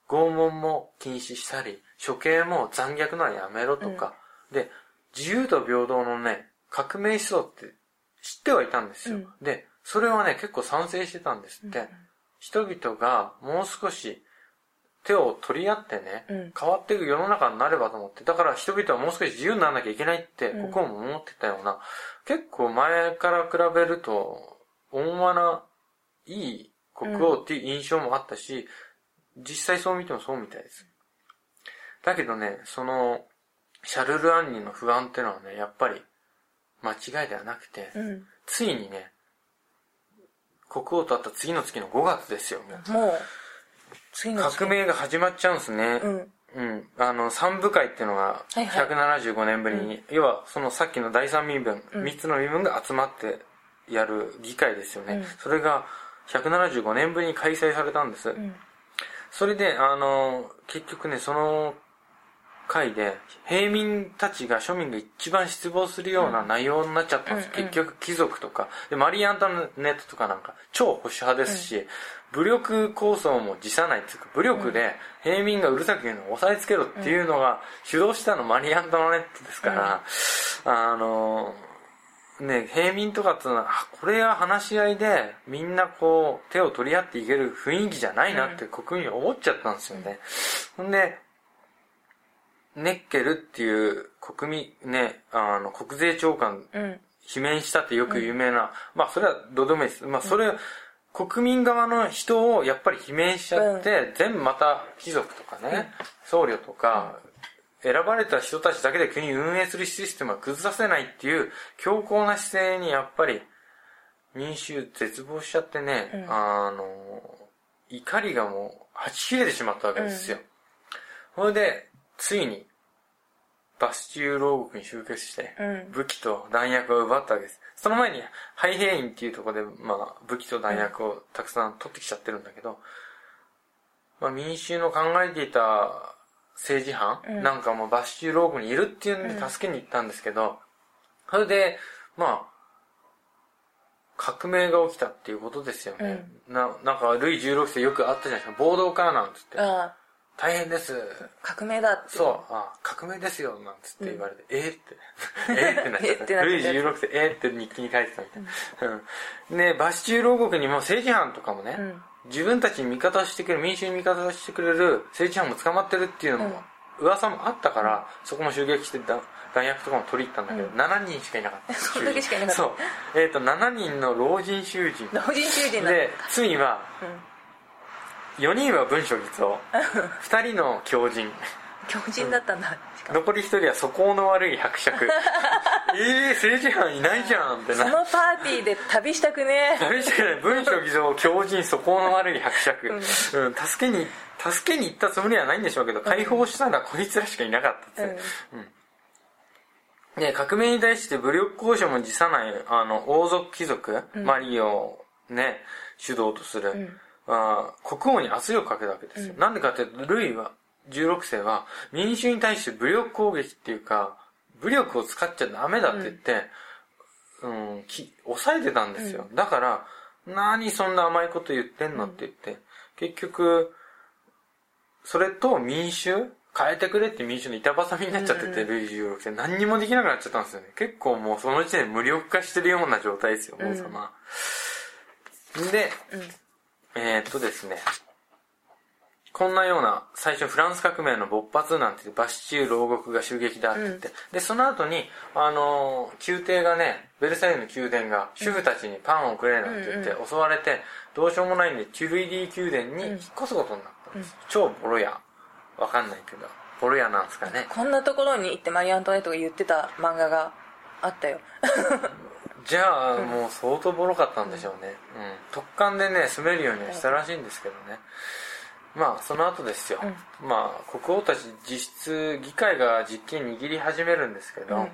拷問も禁止したり、処刑も残虐ならやめろとか、で、自由と平等のね、革命思想って知ってはいたんですよ。うんで、それはね、結構賛成してたんですって。人々がもう少し手を取り合ってね、うん。変わっていく世の中になればと思って、だから人々はもう少し自由にならなきゃいけないって、うん国王も思ってたような、結構前から比べると、温和ないい国王っていう印象もあったし、実際そう見てもそうみたいです。だけどね、その、シャルル・アンニの不安ってのはね、やっぱり間違いではなくて、うん。ついにね、国王と会った次の月の5月ですよ、もう次の革命が始まっちゃうんですね。うん。うん。あの、三部会っていうのが、はいはい175年ぶりに、要は、そのさっきの第三身分、うん三つの身分が集まってやる議会ですよね。うんそれが、175年ぶりに開催されたんです。うん。それで、あの、結局ね、その会で、平民たちが庶民が一番失望するような内容になっちゃったんです。うんうん結局、貴族とか。で、マリー・アントネットとかなんか、超保守派ですし、武力構想も辞さないっていうか、武力で平民がうるさく言うのを抑えつけろっていうのが、主導したのマリー・アントネットですから、あの、ね、平民とかっていうのは、あこれは話し合いで、みんなこう、手を取り合っていける雰囲気じゃないなって国民は思っちゃったんですよね。ほん。で、ネッケルっていう国民、ね、あの、国税長官、うん。罷免したってよく有名な、まあそれはどうでもいいです。まあそれ、国民側の人をやっぱり罷免しちゃって、全部また貴族とかね、僧侶とか、選ばれた人たちだけで国運営するシステムは崩させないっていう強硬な姿勢にやっぱり民衆絶望しちゃってね、うん。あの、怒りがもう、はち切れてしまったわけですよ。それで、ついに、バスチュー牢獄に集結して、うん。武器と弾薬を奪ったわけです。その前に、ハイヘインっていうところで、まあ、武器と弾薬をたくさん取ってきちゃってるんだけど、まあ、民衆の考えていた政治犯、うんなんかもうバスチュー牢獄にいるっていうんで助けに行ったんですけど、それで、まあ、革命が起きたっていうことですよね。な、なんか、ルイ16世よくあったじゃないですか。暴動かなんつって。あ大変です。革命だって。そう、あ、革命ですよ、なんつって言われて、えーって、[LAUGHS] えーってなっちゃった。[LAUGHS] えーってなっちゃったルイ16世、えーって日記に書いてたみたいな。うん。で、バスチュール王国にも政治犯とかもね、うん自分たちに味方してくれる、民主に味方してくれる政治犯も捕まってるっていうのも、噂もあったから、そこも襲撃して弾弾薬とかも取り入ったんだけど、うん7人しかいなかった。[LAUGHS] それだけしかいなかったそう。えっ、と、7人の老人囚人。老人囚人だで、罪は、うん4人は文書偽造、2人の狂人、狂人だったんだ。しかも残り1人は素行の悪い伯爵。[LAUGHS] えー、政治犯いないじゃんってな。そのパーティーで旅したくね旅してない。文書偽造、狂人、素行の悪い伯爵。うん、助けに、助けに行ったつもりはないんでしょうけど、解放したのはこいつらしかいなかったっつって。で、革命に対して武力交渉も辞さない、あの、王族貴族、マリオをね、主導とする、んあー国王に圧力かけたわけですよ。なんでかっていうと、ルイは、16世は、民衆に対して武力攻撃っていうか、武力を使っちゃダメだって言って、うん、き抑えてたんですよ。だから、何そんな甘いこと言ってんのって言って、結局、それと民衆変えてくれって民衆の板挟みになっちゃってて、ルイ16世何にもできなくなっちゃったんですよね。結構もうその時点で無力化してるような状態ですよ、王様。で、えーっとですね、こんなような、最初フランス革命の勃発なんてバスチュー牢獄が襲撃だって言って、で、その後に、あのー宮廷がね、ベルサイユの宮殿が主婦たちにパンをくれなんて言って襲われて、どうしようもないんで、チュルイディ宮殿に引っ越すことになったんです。超ボロ屋。わかんないけど、ボロ屋なんですかね。こんなところに行ってマリー・アントワネットが言ってた漫画があったよ。じゃあ、もう相当ボロかったんでしょうね。うん。特艦でね、住めるようにはしたらしいんですけどね。まあ、その後ですよ。まあ、国王たち実質、議会が実権握り始めるんですけど、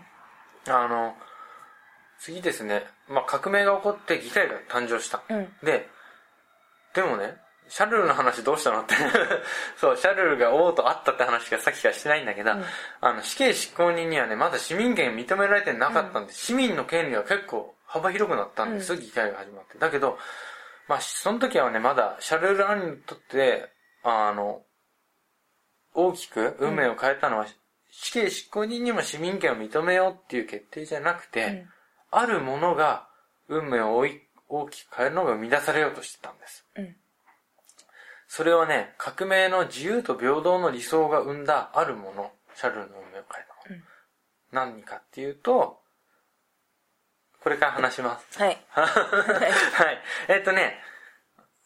あの、次ですね、まあ革命が起こって議会が誕生した。うんで、でもね、シャルルの話どうしたのって。[LAUGHS] そう、シャルルが王と会ったって話がさっきからしてないんだけど、あの、死刑執行人にはね、まだ市民権認められてなかったんで、市民の権利は結構幅広くなったんです、議会が始まって。だけど、まあ、その時はね、まだシャルル・アンにとって、あの、大きく運命を変えたのは、死刑執行人にも市民権を認めようっていう決定じゃなくて、んあるものが運命を大きく変えるのが生み出されようとしてたんです。うんそれはね、革命の自由と平等の理想が生んだあるもの、シャルルの運命を変えたもの。何かっていうと、これから話します。はい。[LAUGHS] はい。えっとね、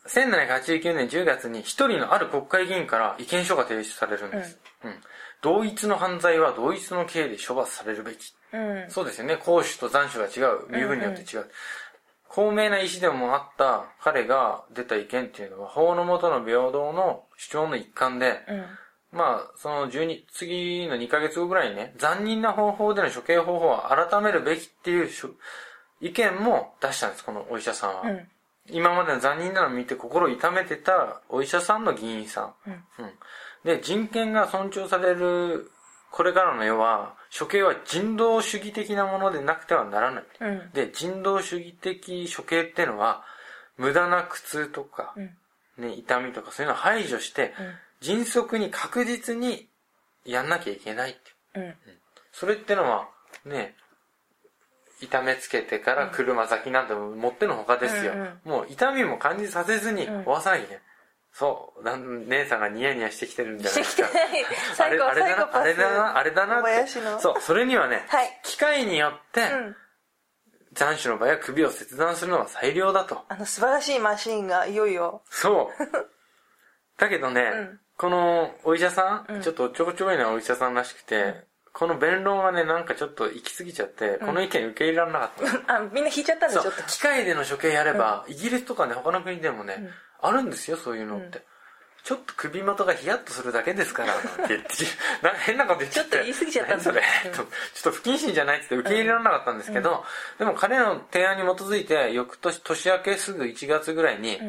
1789年10月に一人のある国会議員から意見書が提出されるんです。うん。同一の犯罪は同一の刑で処罰されるべき。うん。そうですよね。公主と残首が違う。身分によって違う。公明な意思でもあった彼が出た意見っていうのは、法の下の平等の主張の一環で、うん。まあ、その12、次の2ヶ月後ぐらいにね、残忍な方法での処刑方法は改めるべきっていう意見も出したんです、このお医者さんは。うん。今までの残忍なのを見て心を痛めてたお医者さんの議員さんうんで、人権が尊重される、これからの世は、処刑は人道主義的なものでなくてはならない。うん。で、人道主義的処刑っていうのは、無駄な苦痛とか、うん。ね、痛みとかそういうのを排除して、迅速に確実にやんなきゃいけないっていう。うん。それってのは、ね、痛めつけてから車先なんて持ってのほかですよ。うんうんもう痛みも感じさせずにうん終わさなきゃいけない。そう、なん姉さんがニヤニヤしてきてるんじゃないですか。してきてない [LAUGHS] あれあれだな、あれだな、あれだな小って。そう、それにはね、はい機械によって、うん。残首の場合は首を切断するのが最良だと。あの素晴らしいマシーンがいよいよ。そう。[LAUGHS] だけどね、んこのお医者さん、うんちょっとちょこちょいなお医者さんらしくて、この弁論がね、なんかちょっと行き過ぎちゃって、この意見受け入れられなかった。[LAUGHS] あ、みんな引いちゃったんでちょっと。機械での処刑やれば、イギリスとかね、他の国でもね、あるんですよ、そういうのって。ちょっと首元がヒヤッとするだけですから、なんて言って、なんか変なこと言っちゃって。ちょっと言い過ぎちゃったんだ。何それ、うんとちょっと不謹慎じゃないって受け入れられなかったんですけど、でも彼の提案に基づいて、翌年、年明けすぐ1月ぐらいに、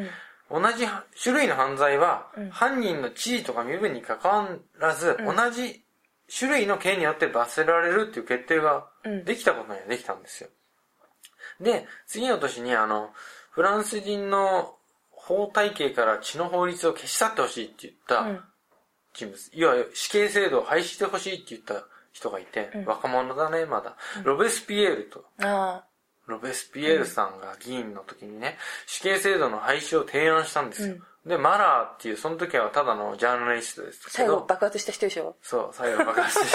同じ種類の犯罪は、犯人の地位とか身分に関わらず、同じ種類の刑によって罰せられるっていう決定がうん。できたことにはできたんですよ。で、次の年にあの、フランス人の法体系から血の法律を消し去ってほしいって言った、うん人物。いわゆる死刑制度を廃止してほしいって言った人がいて、うん若者だね、まだ。ロベスピエールと、あロベスピエールさんが議員の時にね、死刑制度の廃止を提案したんですよ。で、マラーっていう、その時はただのジャーナリストですけ最後ど、爆発した人でしょ？そう、最後爆発し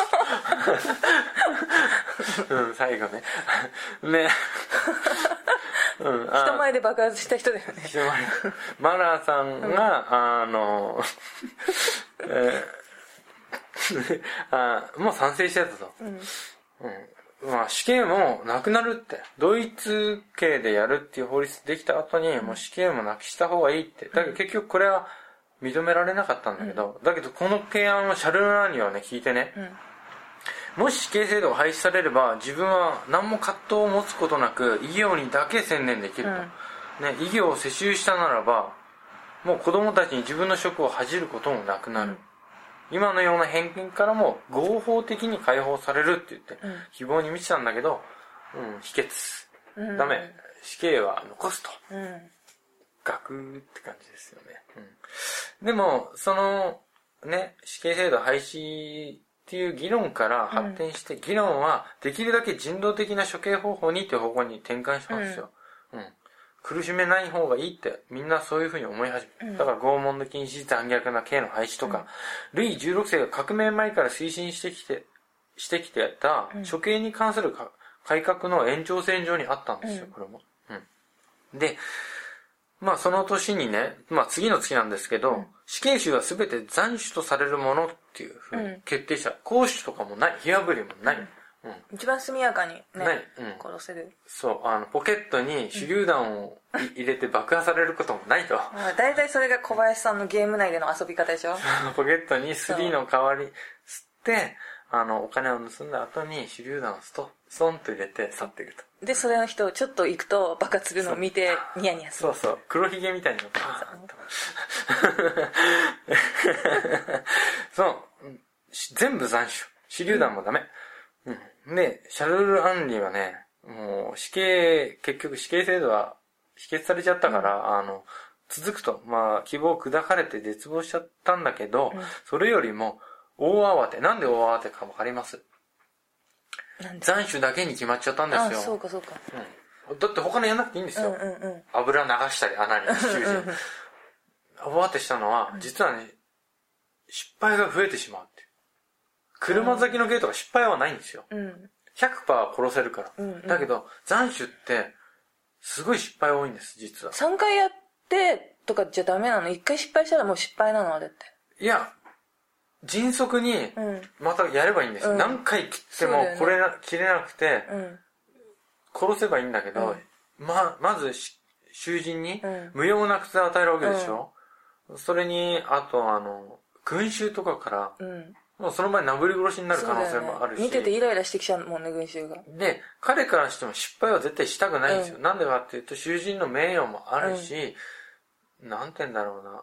た。[LAUGHS] うん、最後ね。ね。うん、あ人前で爆発した人だよね。人前マラーさんが、あの、えー [LAUGHS] あもう賛成してたと。うん。うん。まあ死刑もなくなるって。ドイツ系でやるっていう法律できた後に、もう死刑もなくした方がいいって。だけど結局これは認められなかったんだけど、だけどこの提案をシャルルナーニはね、聞いてね、うん。もし死刑制度が廃止されれば、自分は何も葛藤を持つことなく、医療にだけ専念できると。うんね、医療を世襲したならば、もう子供たちに自分の職を恥じることもなくなる。うん今のような偏見からも合法的に解放されるって言って、うん希望に満ちたんだけど、うん、否決。うんダメ。死刑は残すと。うん。ガクーって感じですよね。うん、でも、その、ね、死刑制度廃止っていう議論から発展して、議論はできるだけ人道的な処刑方法にっていう方向に転換したんですよ。うん。苦しめない方がいいって、みんなそういうふうに思い始めた。だから拷問の禁止、残虐な刑の廃止とか、ルイ16世が革命前から推進してきて、してきてた処刑に関するか改革の延長線上にあったんですよ、うんこれも。うん。で、まあその年にね、まあ次の月なんですけど、死刑囚は全て斬首とされるものっていうふうに決定した。公首とかもない、火あぶりもない。うん。一番速やかにね、殺せる。そう、あの、ポケットに手榴弾をい入れて爆破されることもないと。まあ、大体それが小林さんのゲーム内での遊び方でしょ [LAUGHS] ポケットに3の代わり吸って、あの、お金を盗んだ後に手榴弾をストストンと入れて去っていくと。で、それの人、ちょっと行くと爆発するのを見て、ニヤニヤする。そうそう、黒ひげみたいにパーンと。[LAUGHS] そう全部斬首。手榴弾もダメ。うん。で、シャルル・アンリはね、もう死刑、結局死刑制度は否決されちゃったから、あの、続くと、まあ、希望を砕かれて絶望しちゃったんだけど、うんそれよりも、大慌て。なんで大慌てかわかります？なんで斬首だけに決まっちゃったんですあ、よ。そうかそうか。うん。だって他のやんなくていいんですよ。うんうんうん。油流したり穴に囚人大慌てしたのは実はね失敗が増えてしまうって車先のゲートが失敗はないんですようん。100%殺せるから、うんうんだけど斬首ってすごい失敗多いんです実は3回やってとかじゃダメなの ?1 回失敗したらもう失敗なの？あれって。いや迅速にうん。またやればいいんですよ、うん。何回切ってもこれな、切れなくてうん。殺せばいいんだけど、ままずし囚人にうん。無用な苦痛を与えるわけでしょ、それにあとあの群衆とかからうん。もうその場になぶり殺しになる可能性もあるし、見ててイライラしてきちゃうもんね、群衆が。で彼からしても失敗は絶対したくないんですよ、うなんでかっていうと囚人の名誉もあるし、なんて言うんだろうな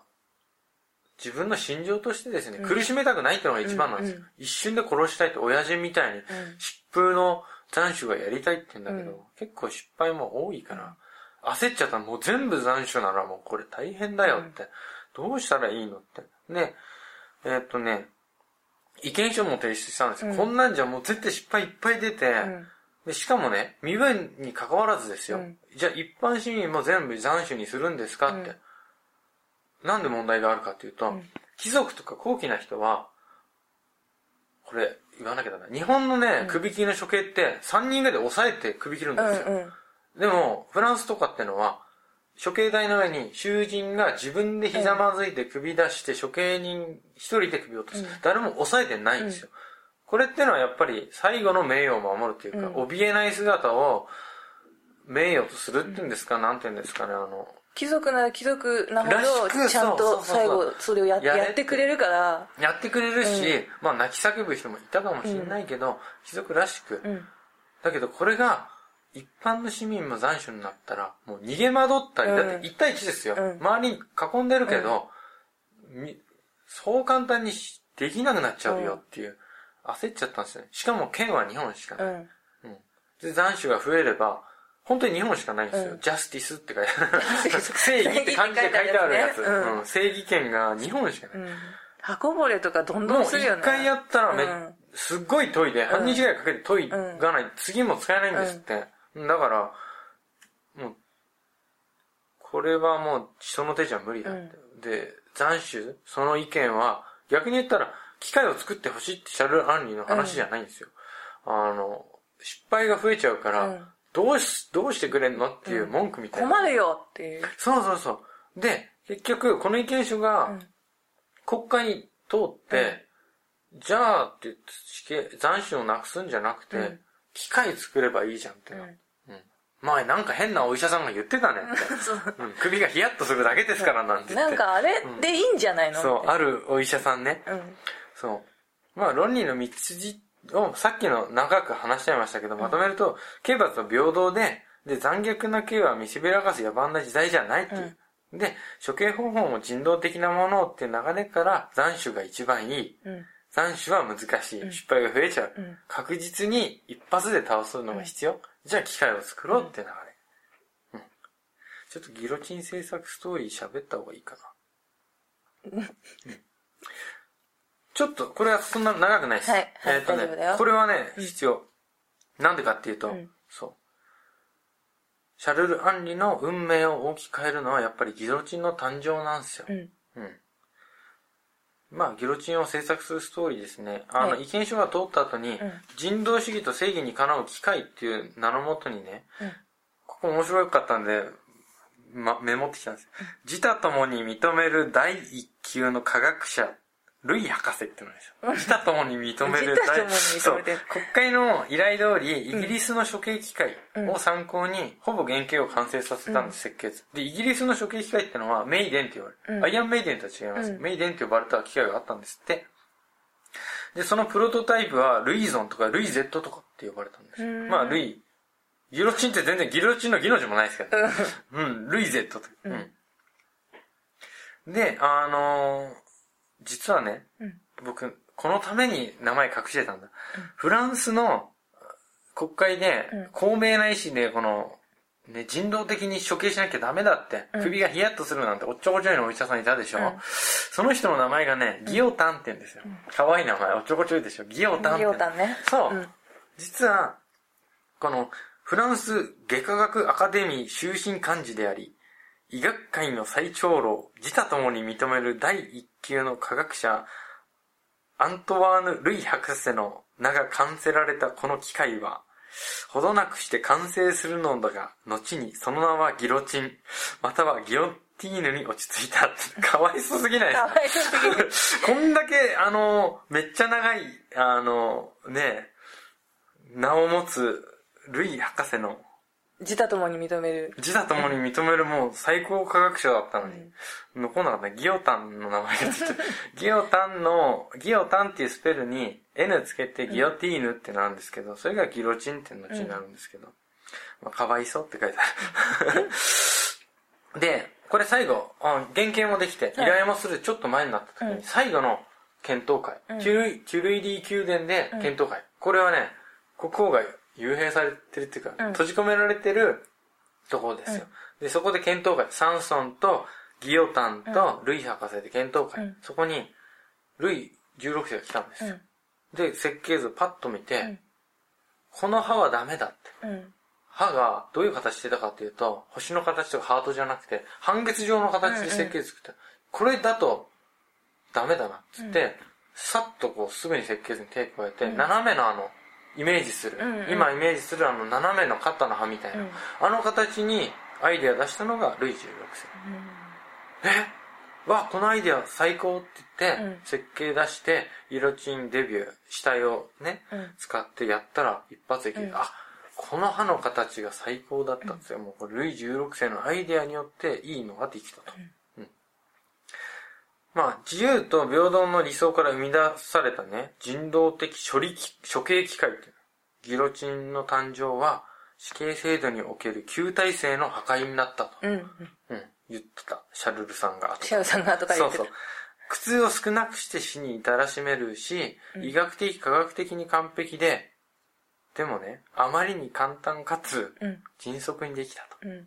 自分の心情としてですね、うん苦しめたくないっていうのが一番なんですよ、一瞬で殺したいって親父みたいにうん。疾風の斬首がやりたいって言うんだけど、うん結構失敗も多いから、焦っちゃったらもう全部斬首ならもうこれ大変だよって、どうしたらいいのって。で、えーっとね、意見書も提出したんですよ。うんこんなんじゃもう絶対失敗いっぱい出て、うん。でしかもね、身分に関わらずですよ。うんじゃあ一般市民も全部斬首にするんですかって。なんで問題があるかっていうと、うん貴族とか高貴な人は、これ言わなきゃだな。日本のね、首切りの処刑って3人ぐらいで押さえて首切るんうですよ。んうん。でも、フランスとかってのは、処刑台の上に囚人が自分でひざまずいて首出して処刑人一人で首を落とす。うん誰も押さえてないんですよ。これってのはやっぱり最後の名誉を守るっていうか、うん怯えない姿を名誉とするっていうんですか、なんていうんですかね、あの、貴族なら貴族なほど、ちゃんと最後それをややって。くれるから、やってくれるし、うん。まあ泣き叫ぶ人もいたかもしれないけど、貴族らしく、うん。だけどこれが一般の市民も残首になったらもう逃げ惑ったり、うん。だって1対1ですよ、うん。周りに囲んでるけど、みそう簡単にしできなくなっちゃうよっていう、焦っちゃったんですよね。しかも県は日本しかない、うん。で残首が増えれば本当に日本しかないんですよ、うん。ジャスティスって書いてある。[LAUGHS] 正義って漢字で書いてあるやつ、正義って書いてあるやつ。うん。正義権が日本しかない、うん。刃こぼれとかどんどんするよね。回やったらめ、うん。すっごい研いで、半日ぐらいかけて研いがない、次も使えないんですって。だから、もう、これはもう人の手じゃ無理だって。で、斬首、その意見は、逆に言ったら、機械を作ってほしいってシャルル・アンリーの話じゃないんですよ。あの、失敗が増えちゃうから、うんどうし、どうしてくれんのっていう文句みたいな。困るよっていう。そうそうそう。で、結局、この意見書がうん、国会に通って、じゃあって言って死刑、斬首をなくすんじゃなくて、うん機械作ればいいじゃんってな。うんうん。前なんか変なお医者さんが言ってたねって。[LAUGHS] そううん、首がヒヤッとするだけですからなんて言って。なんかあれ？でいいんじゃないの？そう、ある。るお医者さんね。うん。そう。まあ、論理の道筋をさっきの長く話しちゃいましたけど、まとめると、刑罰は平等で、で、残虐な刑は見せびらかす野蛮な時代じゃないっていう。で、処刑方法も人道的なものっていう流れから、斬首が一番いい。うん。斬首は難しい。失敗が増えちゃう。うん確実に一発で倒すのが必要。じゃあ機械を作ろうって流れ。うん。ちょっとギロチン制作ストーリー喋った方がいいかな。[LAUGHS] うんちょっと、これはそんな長くないです。はいはいえっとねこれはね、必要。なんでかっていうと、うんそう。シャルル・アンリの運命を大きく変えるのはやっぱりギロチンの誕生なんですよ。うん。うん。まあ、ギロチンを制作するストーリーですね。あの、はい意見書が通った後に、うん人道主義と正義にかなう機械っていう名のもとにね、うんここ面白かったんで、ま、メモってきたんです。自他ともに認める第一級の科学者、ルイ博士ってのですよ。自他ともに認めるそう。国会の依頼通り、イギリスの処刑機械を参考に、ほぼ原型を完成させたんです、設計図。で、イギリスの処刑機械ってのは、メイデンって言われる。うんアイアンメイデンとは違います。うんメイデンって呼ばれた機械があったんですって。で、そのプロトタイプは、ルイゾンとかルイ Z とかって呼ばれたんですよ。うんまあ、ルイ、ギロチンって全然ギロチンのギの字もないですけど、うん、ルイ Z と。うん。で、あのー実はね、うん。僕、このために名前隠してたんだ。フランスの国会でうん、公明な意思で、この、ね、人道的に処刑しなきゃダメだって、うん。首がヒヤッとするなんておっちょこちょいのお医者さんいたでしょ、うん。その人の名前がね、ギオタンって言うんですよ。可愛い名前、おっちょこちょいでしょ。ギオタンって。ギオタンね。そう。うん実は、この、フランス外科学アカデミー終身幹事であり、医学界の最長老、自他ともに認める第一級の科学者、アントワーヌ・ルイ博士の名が冠せられたこの機械は、ほどなくして完成するのだが、後にその名はギロチン、またはギロティーヌに落ち着いた。[LAUGHS] かわいそすぎないですか？かわいすぎる。こんだけ、あの、めっちゃ長い、あの、ね、名を持つ、ルイ博士の、自他ともに認める。自他ともに認めるもう最高科学者だったのに、残んなかったね。ギオタンの名前がついてる。[LAUGHS] ギオタンの、ギオタンっていうスペルに N つけてギオティーヌってなるんですけど、それがギロチンってのになるんですけど、まあ、かわいそうって書いてある。[LAUGHS] で、これ最後、あ原型もできて、依頼もするちょっと前になった時に、うん最後の検討会、うん。キュルイキュルイディ宮殿で検討会、これはね、国王が幽閉されてるっていうか、うん閉じ込められてるところですよ。で、そこで検討会、サンソンとギオタンとルイ博士で検討会、うんそこに、ルイ16世が来たんですよ。うん。で、設計図パッと見て、うんこの歯はダメだって。うん。歯がどういう形してたかっていうと、星の形とかハートじゃなくて、半月状の形で設計図作った。これだと、ダメだなっつって、さっとこうすぐに設計図に手加えて、うん斜めのあの、イメージする、うんうん。今イメージするあの斜めの肩の歯みたいな、うん。あの形にアイデア出したのがルイ16世。え？わ、このアイデア最高って言って、うん。設計出して、色チンデビュー、死体をね、うん。使ってやったら一発できる。うん。あ、この歯の形が最高だったんですよ。もうルイ16世のアイデアによっていいのができたと。うんまあ、自由と平等の理想から生み出されたね、人道的処理機、処刑機械っていうギロチンの誕生は、死刑制度における旧体制の破壊になったと。うん。うん。うん、言ってた。シャルルさんが後シャウさんが後から言ってたそうそう。苦痛を少なくして死に至らしめるし、医学的、科学的に完璧で、でもね、あまりに簡単かつ、うん。迅速にできたと。うん。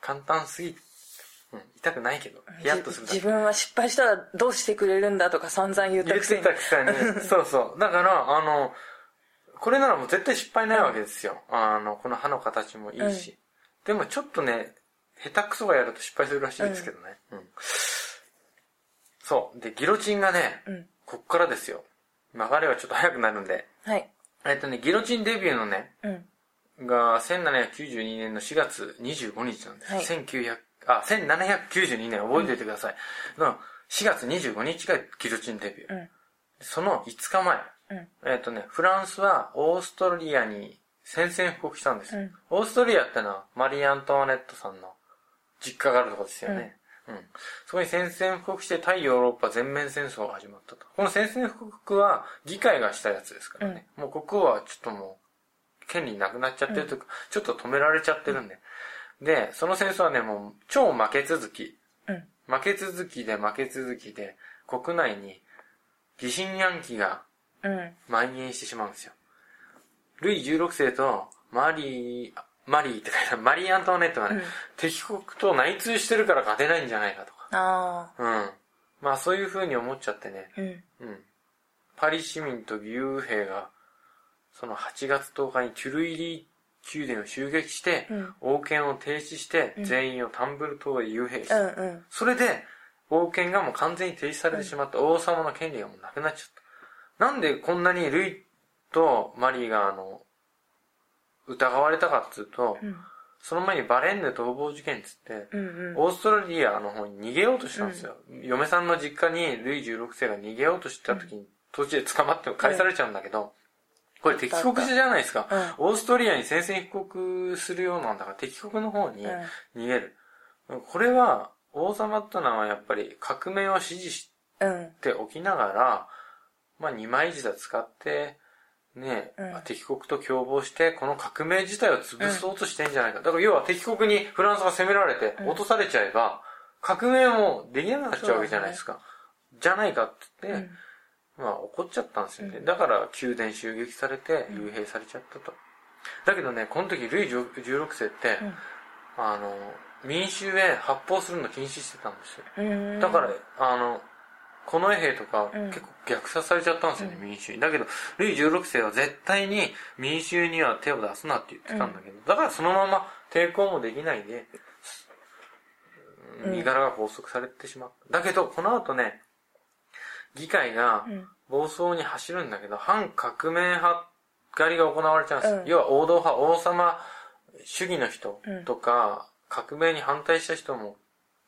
簡単すぎ、うん。痛くないけど、ヒヤッとする自分は失敗したらどうしてくれるんだとか散々言ったくせに言ってた。くせに。[LAUGHS] そうそう。だから、あの、これならもう絶対失敗ないわけですよ。あの、この歯の形もいいし。でもちょっとね、下手くそがやると失敗するらしいですけどね。うん。そう。で、ギロチンがね、うん。こっからですよ。流れはちょっと早くなるんで。はい。えっとね、ギロチンデビューのね、うん。が1792年の4月25日なんです。はい1900あ、1792年覚えておいてください。の4月25日がギロチンデビュー。うん。その5日前、うん。えっ、とね、フランスはオーストリアに宣戦布告したんですよ。うんオーストリアってのはマリー・アントワネットさんの実家があるところですよね。うん。そこに宣戦布告して対ヨーロッパ全面戦争が始まったと。この宣戦布告は議会がしたやつですからね。もう国王はちょっともう権利なくなっちゃってるというか、ちょっと止められちゃってるんで。で、その戦争はね、もう超負け続き。うん。負け続きで負け続きで、国内に疑心暗鬼がうん。蔓延してしまうんですよ。ルイ16世とマリー、マリーって書いてあるマリー・アントワネットがね、うん敵国と内通してるから勝てないんじゃないかとか。あうん。まあそういう風に思っちゃってね。あ。うん。うん。パリ市民と義勇兵が、その8月10日にトゥルイリー宮殿を襲撃して、うん王権を停止して、うん全員をタンブル島へ幽閉した。うんうん。それで、王権がもう完全に停止されてしまった王様の権利がもうなくなっちゃった。なんでこんなにルイとマリーがあの、疑われたかっつうと、うん。その前にバレンヌ逃亡事件っつって、うんうん。オーストラリアの方に逃げようとしたんですよ。嫁さんの実家にルイ16世が逃げようとした時に、途中で捕まって返されちゃうんだけど、これ敵国じゃないですか。オーストリアに宣戦布告するようなんだから敵国の方に逃げる。これは、王様ってのはやっぱり革命を支持しうん。うん。ておきながら、まあ二枚舌使って、ね、うん敵国と共謀して、この革命自体を潰そうとしてんじゃないか。だから要は敵国にフランスが攻められてうん落とされちゃえば、革命もできなくなっちゃうわけじゃないですか。じゃないかって言って、まあ怒っちゃったんですよね。うんだから宮殿襲撃されて幽閉されちゃったと。だけどね、この時ルイ16世って、うんあの、民衆へ発砲するの禁止してたんですよ。うん。だから、あの、近衛兵とかうん結構虐殺されちゃったんですよね、民衆に。だけど、ルイ16世は絶対に民衆には手を出すなって言ってたんだけど、だからそのまま抵抗もできないで、うん身柄が拘束されてしまった。だけど、この後ね、議会がうん。暴走に走るんだけど、反革命派狩りが行われちゃうんですよ。うん要は王道派、王様主義の人とか、革命に反対した人も、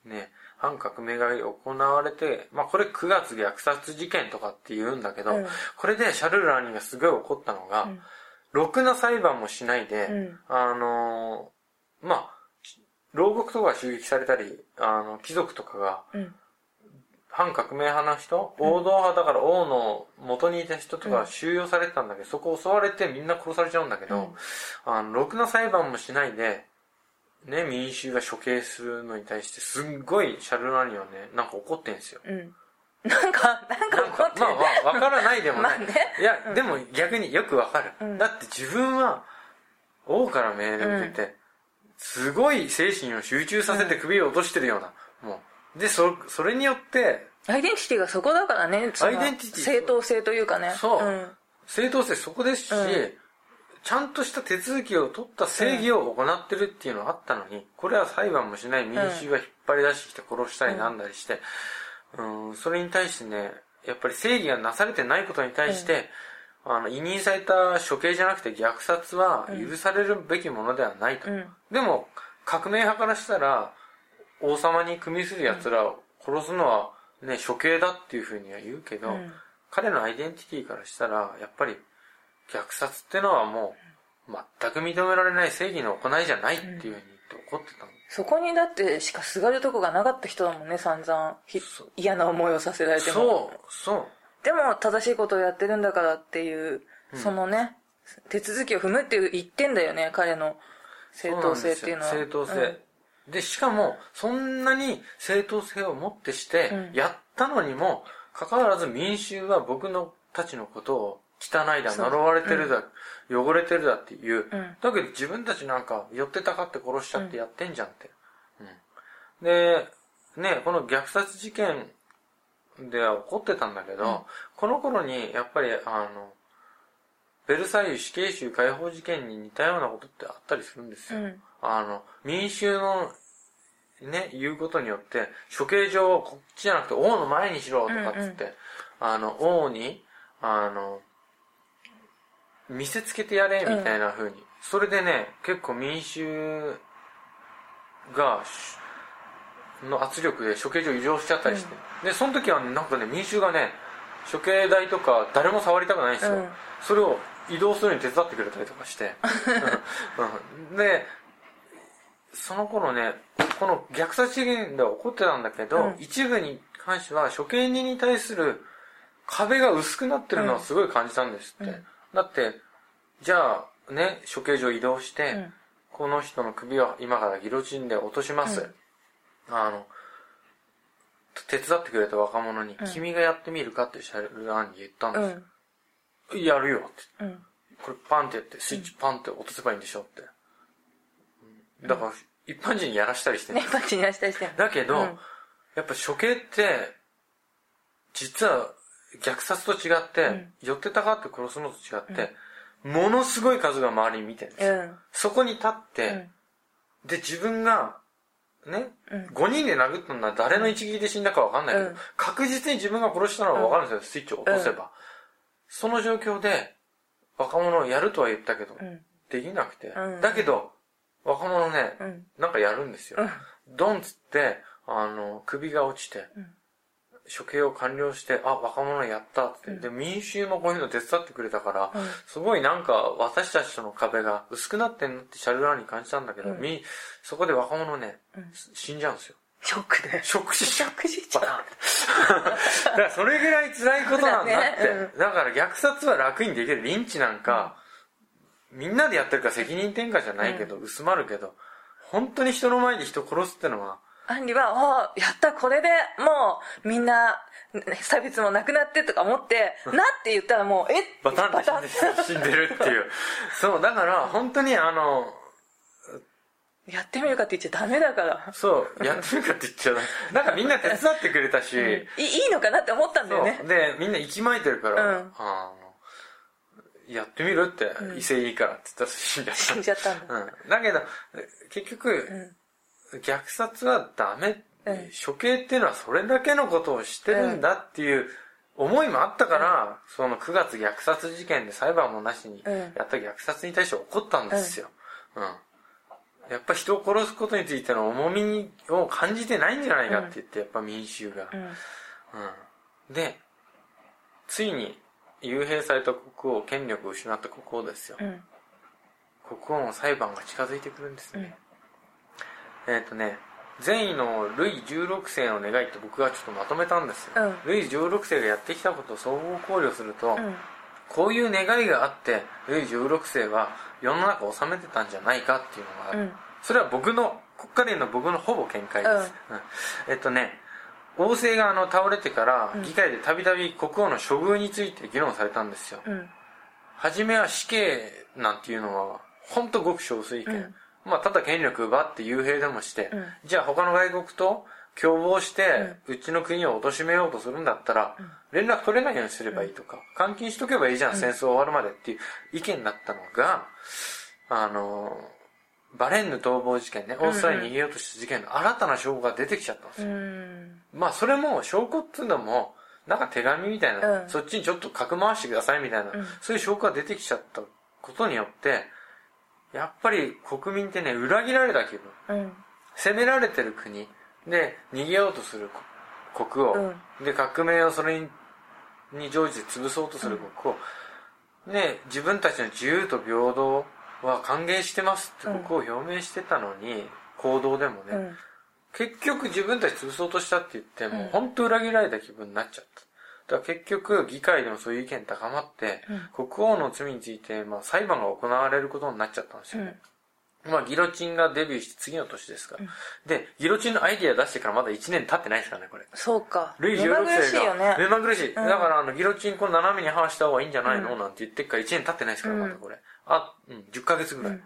ね、反革命狩りが行われて、まあこれ9月虐殺事件とかって言うんだけど、うんこれでシャルル・ラーニーがすごい怒ったのが、うんろくな裁判もしないで、うんあのーまあ、牢獄とかが襲撃されたり、あの、貴族とかが、うん。反革命派の人、王道派だから王の元にいた人とか収容されてたんだけど、そこ襲われてみんな殺されちゃうんだけど、あの、ろくな裁判もしないで、ね、民衆が処刑するのに対して、すんごいシャルル・ラーニーはね、なんか怒ってんですよ。うん。なんか、なんか怒ってる。まあまあ、わからないでもない。[LAUGHS] いや、でも逆によくわかる、うん。だって自分は、王から命令を受けて、すごい精神を集中させて首を落としてるような、もう。で、そ、それによって、アイデンティティがそこだからね。アイデンティティ正当性というかね。そううん。正当性そこですし、うんちゃんとした手続きを取った正義を行ってるっていうのがあったのに、これは裁判もしない民衆が引っ張り出してきて殺したりなんだりして、うん、それに対してね、やっぱり正義がなされてないことに対して、あの、委任された処刑じゃなくて虐殺は許されるべきものではないと。うん。でも、革命派からしたら、王様に組みする奴らを殺すのはね、処刑だっていうふうには言うけど、うん彼のアイデンティティからしたら、やっぱり虐殺ってのはもう、全く認められない正義の行いじゃないっていうふうに言って怒ってたの。そこにだってしかすがるとこがなかった人だもんね、散々。嫌な思いをさせられても。そう、そう。でも正しいことをやってるんだからっていう、そのね、手続きを踏むっていう言ってんだよね、彼の正当性っていうのは。正当性。で、しかも、そんなに正当性をもってしてう、んやったのにも、かかわらず民衆は僕のたちのことを汚いだ、呪われてるだ、汚れてるだっていう。うんだけど自分たちなんか寄ってたかって殺しちゃってやってんじゃんって。うん。で、ね、この虐殺事件では起こってたんだけど、うんこの頃にやっぱりあの、ベルサイユ死刑囚解放事件に似たようなことってあったりするんですよ。うん。あの、民衆の、ね、言うことによって、処刑場をこっちじゃなくて王の前にしろとかっつって、あの、王に、あの、見せつけてやれみたいな風に。それでね、結構民衆が、しの圧力で処刑場移動しちゃったりして。で、その時はね、なんかね、民衆がね、処刑台とか誰も触りたくないんですよ。うんそれを移動するのに手伝ってくれたりとかして。[LAUGHS] うんうんで、その頃ね、この虐殺事件では起こってたんだけど、うん一部に関しては処刑人に対する壁が薄くなってるのはすごい感じたんですって。うんだって、じゃあね、処刑場移動して、うんこの人の首を今からギロチンで落とします。うんあの、手伝ってくれた若者に、うん君がやってみるかってシャルルアンに言ったんうですん。よ。やるよって。うん。これパンってやって、スイッチパンって落とせばいいんでしょって。うんだから、一般人にやらしたりしてるね、パッチに出したりしてんのだけど、うんやっぱ処刑って、実は虐殺と違って、うん寄ってたかって殺すのと違って、ものすごい数が周りに見てるんですよ。うん。そこに立って、うん。で、自分が、ね、うん5人で殴ったのは誰の一撃で死んだかわかんないけど、うん確実に自分が殺したのはわかるんですよ、スイッチを落とせば。その状況で、若者をやるとは言ったけど、うん。できなくて。うんだけど、若者ね、うん。なんかやるんですよ。うんドンっつって、あの、首が落ちて、うん処刑を完了して、あ、若者やったって、うんで、民衆もこういうの手伝ってくれたから、うんすごいなんか私たちとの壁が薄くなってんのってシャルラーに感じたんだけど、うんみそこで若者ね、うん死んじゃうんですよ。ショックで。ショック死しちゃう。だからそれぐらい辛いことなんだって。だねだから虐殺は楽にできる。リンチなんか、みんなでやってるから責任転嫁じゃないけど、薄まるけど、本当に人の前で人殺すってのは、アンリは、おーやった、これでもう、みんな、差別もなくなってとか思って、なって言ったらもう、え？バタンって死んで死んでるっていう。そう、だから本当にあの、やってみるかって言っちゃダメだから。そう、やってみるかって言っちゃう。なんかみんな手伝ってくれたし、いいいのかなって思ったんだよね。で、みんな息巻いてるから、うん。あのやってみるって、うん威勢いいからって言ったら死んじゃった。死んじゃったんだ。うん。だけど、結局、うん。虐殺はダメ、うん処刑っていうのはそれだけのことをしてるんだっていう思いもあったから、その9月虐殺事件で裁判もなしにうんやった虐殺に対して怒ったんですよ。うん。やっぱ人を殺すことについての重みを感じてないんじゃないかって言って、やっぱ民衆が。うん。うん。で、ついに幽閉された国王、権力を失った国王ですよ。うん。国王の裁判が近づいてくるんですね。うん。えっ、とね、善意のルイ16世の願いって僕がちょっとまとめたんですよ。うんルイ16世がやってきたことを総合考慮すると、うん。こういう願いがあって、ルイ16世は世の中を治めてたんじゃないかっていうのがある。うん。それは僕の、国家連の僕のほぼ見解です。うんえっとね、王政があの倒れてからうん議会でたびたび国王の処遇について議論されたんですよ。うん。初めは死刑なんていうのは、ほんとごく少数意見。うんまあ、ただ権力奪って幽閉でもして、うんじゃあ他の外国と共謀して、うちの国を貶めようとするんだったら、連絡取れないようにすればいいとか、監禁しとけばいいじゃん、戦争終わるまでっていう意見だったのが、あの、バレンヌ逃亡事件ね、オーストラリアに逃げようとした事件の新たな証拠が出てきちゃったんですうよ。ん。まあ、それも証拠っていうのも、なんか手紙みたいな、うんそっちにちょっとかく回してくださいみたいな、うんそういう証拠が出てきちゃったことによって、やっぱり国民ってね、裏切られた気分。うん。攻められてる国で逃げようとする国国王、で革命をそれにに乗じて潰そうとする国王、で自分たちの自由と平等は歓迎してますって国王を表明してたのに、行動でもね、うん。結局自分たち潰そうとしたって言っても、うん本当裏切られた気分になっちゃった。だから結局議会でもそういう意見高まって、国王の罪について、まあ、裁判が行われることになっちゃったんですよね。まあ、ギロチンがデビューして次の年ですから。で、ギロチンのアイディア出してからまだ1年経ってないですからね、これ。そうか。ルイ目ま16ぐるし世が。いよね。目まぐるしい。んだから、あの、ギロチンこの斜めに剥がした方がいいんじゃないの、なんて言ってっから1年経ってないですから、まだこれ。あ、うん、10ヶ月ぐらい。うん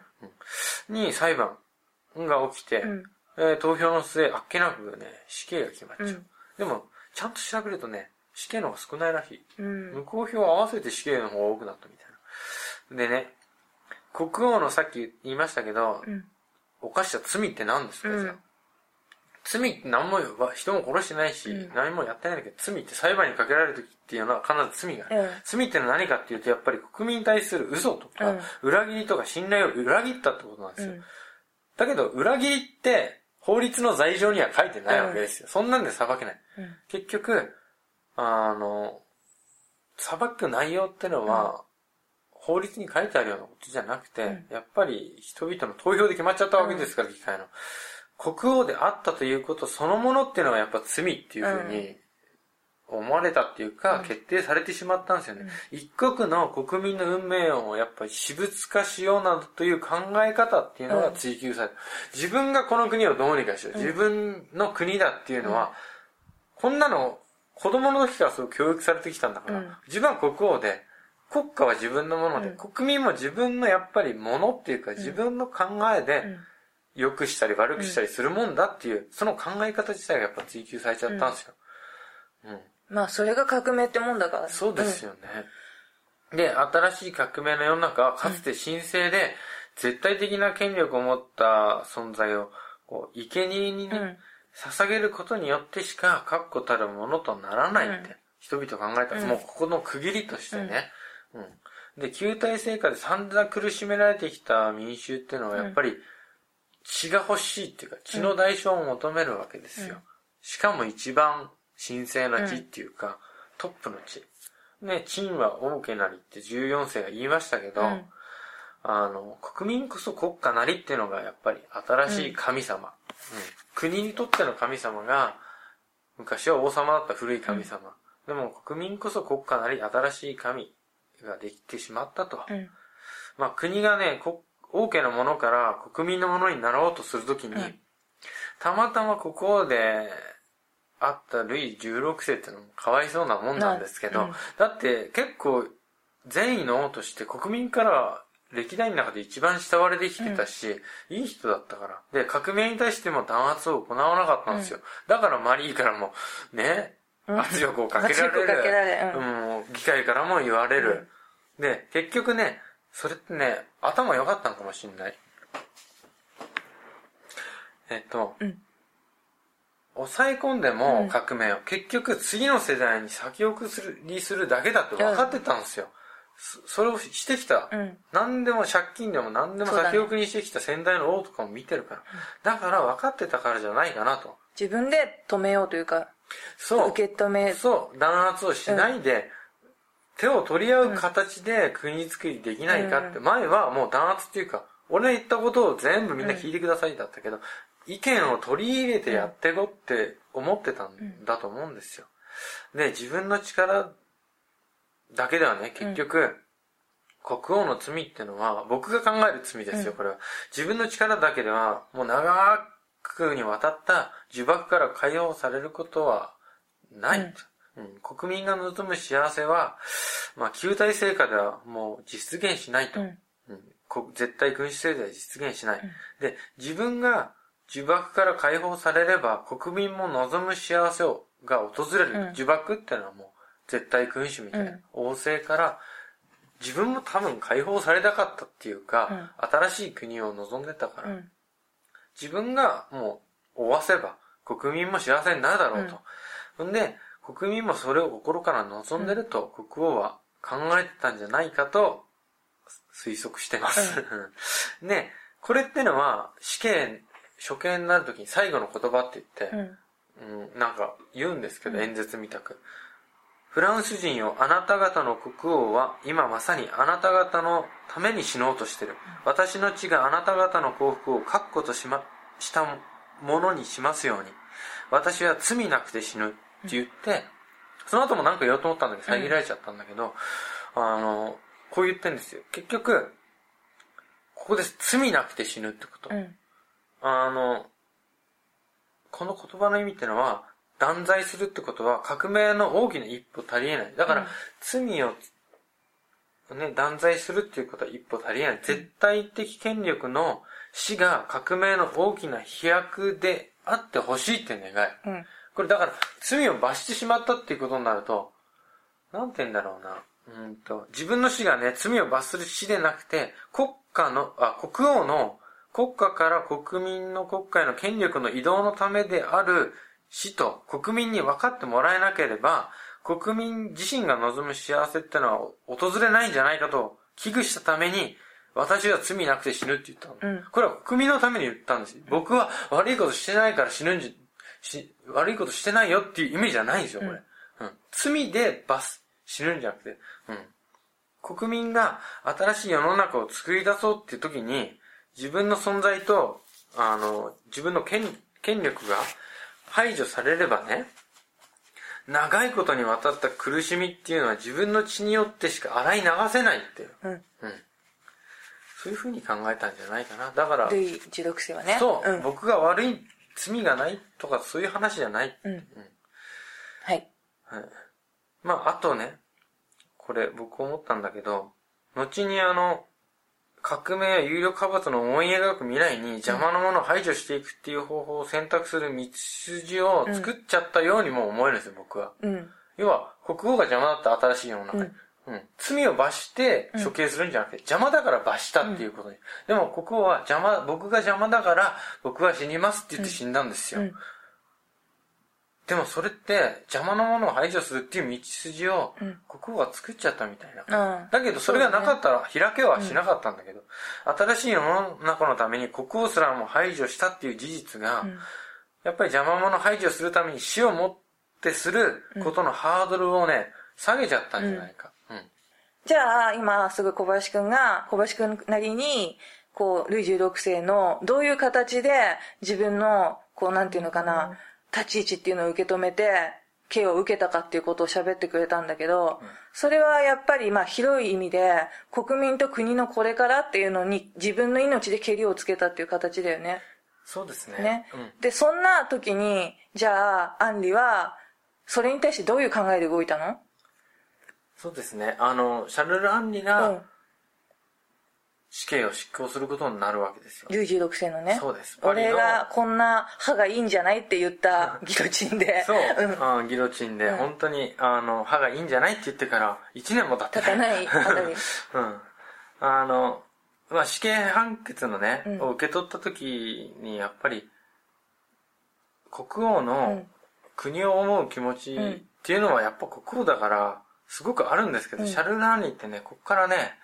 に裁判が起きて、うん。えー投票の末、あっけなくね、死刑が決まっちゃう。うんでも、ちゃんと調べるとね、死刑の方が少ないらしい。うん。無効票合わせて死刑の方が多くなったみたいな。でね、国王のさっき言いましたけど、うん。犯した罪って何ですか、うんじゃあ罪って何も人も殺してないし、うん何もやってないんだけど、罪って裁判にかけられる時っていうのは必ず罪がある。うん罪ってのは何かっていうと、やっぱり国民に対する嘘とか、うん裏切りとか信頼を裏切ったってことなんですよ。うん。だけど、裏切りって、法律の罪状には書いてないわけですよ。そんなんで裁けない。うん。結局、あの、裁く内容ってのは、法律に書いてあるようなことじゃなくて、うんやっぱり人々の投票で決まっちゃったわけですから、議会の。国王であったということそのものっていうのはやっぱ罪っていうふうに思われたっていうか、うん決定されてしまったんですよね。一国の国民の運命をやっぱり私物化しようなどという考え方っていうのが追求された。自分がこの国をどうにかしよう。自分の国だっていうのは、こんなの子供の時からそう教育されてきたんだから、うん自分は国王で、国家は自分のもので、うん国民も自分のやっぱりものっていうか、自分の考えで、うん。良くしたり悪くしたりするもんだっていう、その考え方自体がやっぱ追求されちゃったんですよ。うん。まあ、それが革命ってもんだから。そうですよね。で、新しい革命の世の中はかつて神聖で、絶対的な権力を持った存在を、こう、生贄にね、うん。捧げることによってしか確固たるものとならないって、うん人々考えた、うんもうここの区切りとしてね。うん。で、旧体制下で散々苦しめられてきた民衆っていうのはやっぱり血が欲しいっていうか血の代償を求めるわけですよ。うんしかも一番神聖な血っていうか、トップの血。ね、陳は王家なりって14世が言いましたけど、うんあの、国民こそ国家なりっていうのがやっぱり新しい神様。うん国にとっての神様が、昔は王様だった古い神様。でも国民こそ国家なり新しい神ができてしまったと。うん。まあ国がね、国王家のものから国民のものになろうとするときに、うんたまたまここであったルイ16世ってのもかわいそうなもんなんですけど、うんだって結構善意の王として国民からは歴代の中で一番慕われてきてたし、いい人だったから。で、革命に対しても弾圧を行わなかったんですよ。だからマリーからも、ね、うん圧力をかけられる。圧力かけられるうん、議会からも言われる。で、結局ね、それってね、頭良かったのかもしんない。えっと、うん抑え込んでも革命を、結局次の世代に先送りするだけだって分かってたんですよ。そそれをしてきた。うん。何でも借金でも何でも先送りしてきた先代の王とかも見てるから。だから分かってたからじゃないかなと。自分で止めようというか、そう。受け止め、そう、弾圧をしないで、手を取り合う形で国作りできないかって、前はもう弾圧っていうか、俺の言ったことを全部みんな聞いてくださいだったけど、意見を取り入れてやってこって思ってたんだと思うんですよ。で、自分の力だけではね、結局、国王の罪ってのは、僕が考える罪ですよ、これは。自分の力だけでは、もう長くにわたった呪縛から解放されることはない。うん国民が望む幸せは、まあ、旧体制下ではもう実現しないと。うん絶対君主制では実現しない。で、自分が呪縛から解放されれば、国民も望む幸せをが訪れる。うん呪縛ってのはもう、絶対君主みたいな、うん王政から、自分も多分解放されたかったっていうか、新しい国を望んでたから、うん。自分がもう追わせば国民も幸せになるだろうと。ほんで、国民もそれを心から望んでると国王は考えてたんじゃないかと推測してます。で、[LAUGHS] これってのは死刑、処刑になるときに最後の言葉って言って、うん。うん、なんか言うんですけど、演説みたく。フランス人よ、あなた方の国王は今まさにあなた方のために死のうとしてる。私の血があなた方の幸福を確固としま、したものにしますように。私は罪なくて死ぬって言って、その後もなんか言おうと思ったんだけど、遮られちゃったんだけど、あの、こう言ってんですよ。結局、ここで罪なくて死ぬってこと。うん。あの、この言葉の意味ってのは、断罪するってことは革命の大きな一歩足りえない。だから、うん罪をね、断罪するっていうことは一歩足りない。絶対的権力の死が革命の大きな飛躍であってほしいって願い。うん。これだから、罪を罰してしまったっていうことになると、なんて言うんだろうな。うんと、自分の死がね、罪を罰する死でなくて、国家の、あ、国王の、国家から国民の国家への権力の移動のためである死と国民に分かってもらえなければ、国民自身が望む幸せってのは訪れないんじゃないかと危惧したために、私は罪なくて死ぬって言ったの。うんこれは国民のために言ったんですよ。僕は悪いことしてないから死ぬんじし、悪いことしてないよっていう意味じゃないんですよ、これ。うん。罪で罰、死ぬんじゃなくて、うん。国民が新しい世の中を作り出そうっていう時に、自分の存在と、あの、自分の権、権力が排除されればね、長いことにわたった苦しみっていうのは自分の血によってしか洗い流せないっていう。うん。うん。そういうふうに考えたんじゃないかな。だから、類持続性はね。そう、うん。僕が悪い、罪がないとかそういう話じゃない。うん。はい。はい。まあ、あとね、これ僕思ったんだけど、後にあの、革命や有力派閥の思い描く未来に邪魔なものを排除していくっていう方法を選択する道筋を作っちゃったようにも思えるんですよ、僕は。うん。要は、国王が邪魔だった新しい世の中に。うんうん罪を罰して処刑するんじゃなくて、邪魔だから罰したっていうことに。でも国王は邪魔、僕が邪魔だから僕は死にますって言って死んだんですよ。うんでもそれって邪魔なものを排除するっていう道筋をうん国王が作っちゃったみたいな。うん。だけどそれがなかったら開けはしなかったんだけど、新しい世の中のために国王すらも排除したっていう事実が、うんやっぱり邪魔者排除するために死をもってすることのハードルをね、下げちゃったんじゃないか。うん。じゃあ、今、すぐ小林くんが、小林くんなりに、こう、ルイ16世の、どういう形で自分の、こう、なんていうのかな、立ち位置っていうのを受け止めて、刑を受けたかっていうことを喋ってくれたんだけど、それはやっぱり、まあ、広い意味で、国民と国のこれからっていうのに、自分の命でけりをつけたっていう形だよね。そうですね。ね。うん。で、そんな時に、じゃあ、アンリは、それに対してどういう考えで動いたの？そうですね。あの、シャルル・アンリうがん。死刑を執行することになるわけですよ。ルイ16世のね。そうです俺がこんな歯がいいんじゃないって言った [LAUGHS] ギロチンで。そう、ん。あギロチンで、うん本当に、あの、歯がいいんじゃないって言ってから、1年も経ってないあたり。[LAUGHS] うん。あの、まあ、死刑判決のね、うんを受け取った時に、やっぱり、国王うのん国を思う気持ちっていうのはやっぱ国王だから、すごくあるんですけど、うんシャルル・アンリってね、こっからね、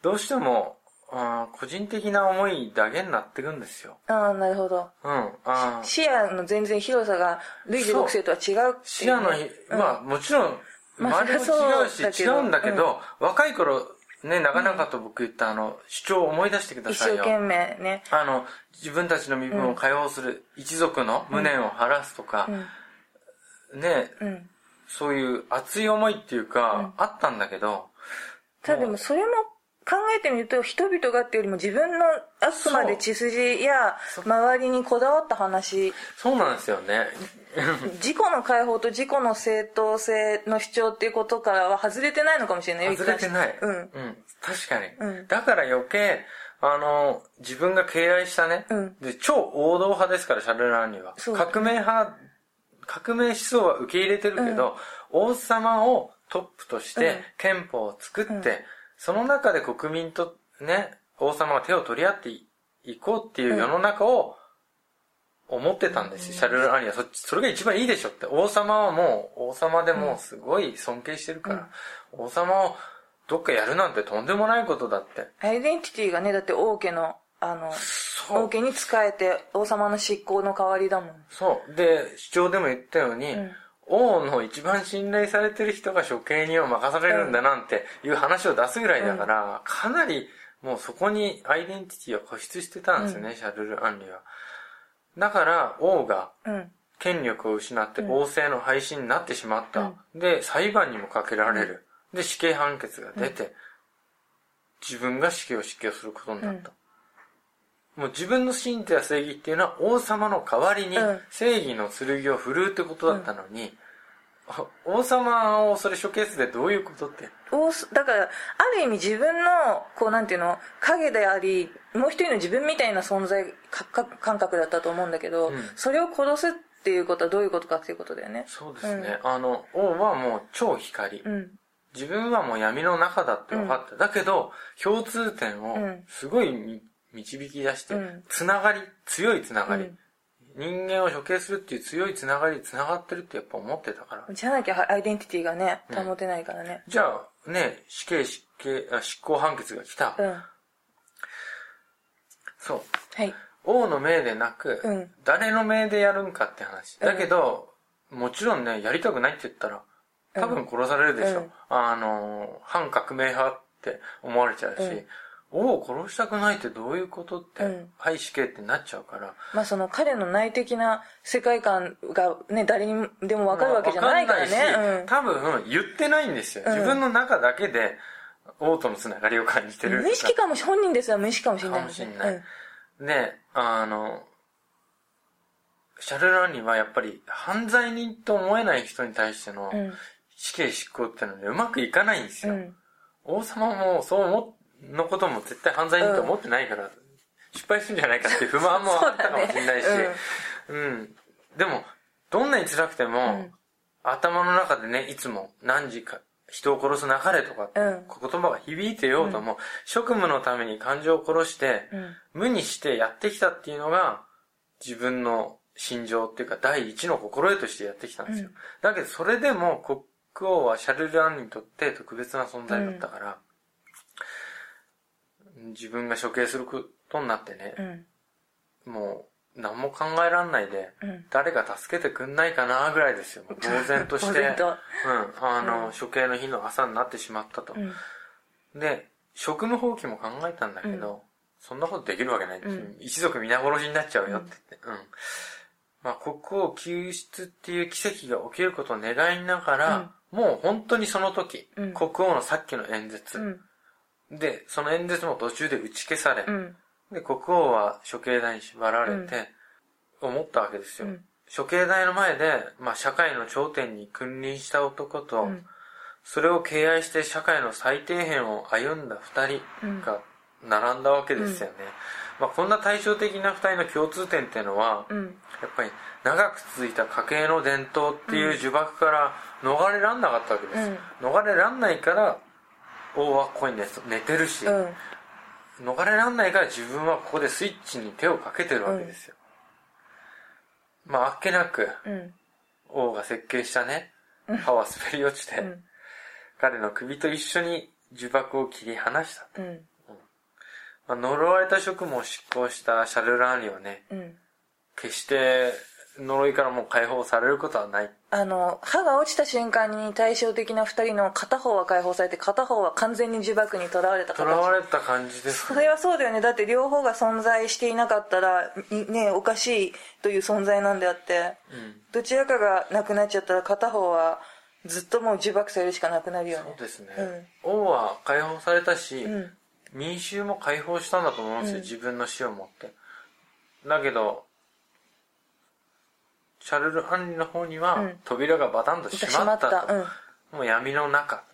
どうしても、あー個人的な思いだけになってくんですよ。ああ、なるほど。うん。あー視野の全然広さが、ルイ16世とは違ううね視野のひ、うんまあもちろん、まあ周りも違うし、そうだけど違うんだけど、若い頃、ね、なかなかと僕言ったあの、主張を思い出してくだ一さいよ。生懸命ね。あの、自分たちの身分を解放する一族の無念を晴らすとかう、ん。ね、うん。そういう熱い思いっていうか、あったんだけど、ただでもそれも考えてみると、人々がっていうよりも自分のあくまで血筋や周りにこだわった話、そうなんですよね。[LAUGHS] 自己の解放と自己の正当性の主張っていうことからは外れてないのかもしれないよ外れてない。うん。うん。確かに。うんだから余計、あの、自分が敬愛したね、うんで超王道派ですから、シャルル・アンリは。革命派、革命思想は受け入れてるけど、王様をトップとしてうん憲法を作って、うんその中で国民とね、王様が手を取り合っていいこうっていう世の中を思ってたんですよ、シャルル・アンリは。そそれが一番いいでしょって。王様はもう、王様でもうすごい尊敬してるから、王様をどっかやるなんてとんでもないことだって。アイデンティティがね、だって王家の、あの。王家に仕えて王様の執行の代わりだもん。そう。で、主張でも言ったように、うん王の一番信頼されてる人が処刑人を任されるんだなんていう話を出すぐらいだから、かなりもうそこにアイデンティティを固執してたんですよね、シャルル・アンリは。だから王がうん。権力を失って王政の廃止になってしまった。で、裁判にもかけられる。で、死刑判決が出て、自分が死刑を執行することになった。もう自分の信とや正義っていうのは王様の代わりにうん。正義の剣を振るうってことだったのに、王様をそれ処刑するってどういうことって？おだからある意味自分のこうなんていうの影でありもう一人の自分みたいな存在か感覚だったと思うんだけど、うん。それを殺すっていうことはどういうことかっていうことだよね。そうですね、あの王はもう超光、うん。自分はもう闇の中だって分かった、だけど共通点をうん。すごいみ導き出して、うん。つながり強いつながり、うん。人間を処刑するっていう強いつながりつながってるってやっぱ思ってたから。じゃなきゃアイデンティティがねうん。保てないからね。じゃあね死刑執刑あ執行判決が来た、うん、そう。はい。王の命でなく、うん。誰の命でやるんかって話。だけど、もちろんね、やりたくないって言ったら、多分殺されるでしょ。うん。あの、反革命派って思われちゃうし、うん王を殺したくないってどういうことって、うんはい死刑ってなっちゃうから。まあその彼の内的な世界観がね誰にでも分かるわけじゃないからねわかんないし多分言ってないんですよ。うん自分の中だけで、王とのつながりを感じてる。うん無意識かもし本人ですら無意識かもしれないかもしれない。で、あの、シャルラーニはやっぱり犯罪人と思えない人に対してのうん死刑執行ってのでうまくいかないんですよ。うん王様もそう思のことも絶対犯罪人と思ってないから、失敗するんじゃないかっていう不満もあったかも [LAUGHS] しれないし、そううん。でも、どんなに辛くても、うん。頭の中でね、いつも何時か、人を殺すなかれとか、うん。言葉が響いてようとも、職務のために感情を殺して、うん。無にしてやってきたっていうのが、自分の心情っていうか、第一の心得としてやってきたんですよ。うん。だけど、それでも国王はシャルル・アンにとって特別な存在だったから、自分が処刑することになってねう、んもう、何も考えらんないで、うん誰か助けてくんないかなぐらいですよ。呆然として。[LAUGHS] うん。あの、うん処刑の日の朝になってしまったと。うんで、職務放棄も考えたんだけど、うんそんなことできるわけない。うん一族皆殺しになっちゃうよって言って。うん。まあ、国王救出っていう奇跡が起きることを願いながら、もう本当にその時、うん国王のさっきの演説、うんで、その演説も途中で打ち消され、うん。で、国王は処刑台に縛られて、思ったわけですよ。うん。処刑台の前で、まあ、社会の頂点に君臨した男と、うん。それを敬愛して社会の最底辺を歩んだ二人が並んだわけですよね。まあ、こんな対照的な二人の共通点っていうのは、うん。やっぱり長く続いた家系の伝統っていう呪縛から逃れらんなかったわけです。逃れらんないから、王はここに寝寝てるし、うん逃れらんないから自分はここでスイッチに手をかけてるわけですよ。まあ、あっけなく、うん王が設計したね、歯は滑り落ちて、うん彼の首と一緒に呪縛を切り離した。うんまあ、呪われた職務を執行したシャルラーニはね、うん決して呪いからもう解放されることはない。あの歯が落ちた瞬間に対照的な二人の片方は解放されて片方は完全に呪縛にとらわれた囚わ形れた感じですそれはそうだよね。だって両方が存在していなかったらいねおかしいという存在なんであってうん。どちらかがなくなっちゃったら片方はずっともう呪縛されるしかなくなるよねそうですね。王は解放されたし、うん。民衆も解放したんだと思うんですよ、うん。自分の死をもって。だけど、シャルル・アンリの方には、うん扉がバタンと閉まったと。もう闇の中。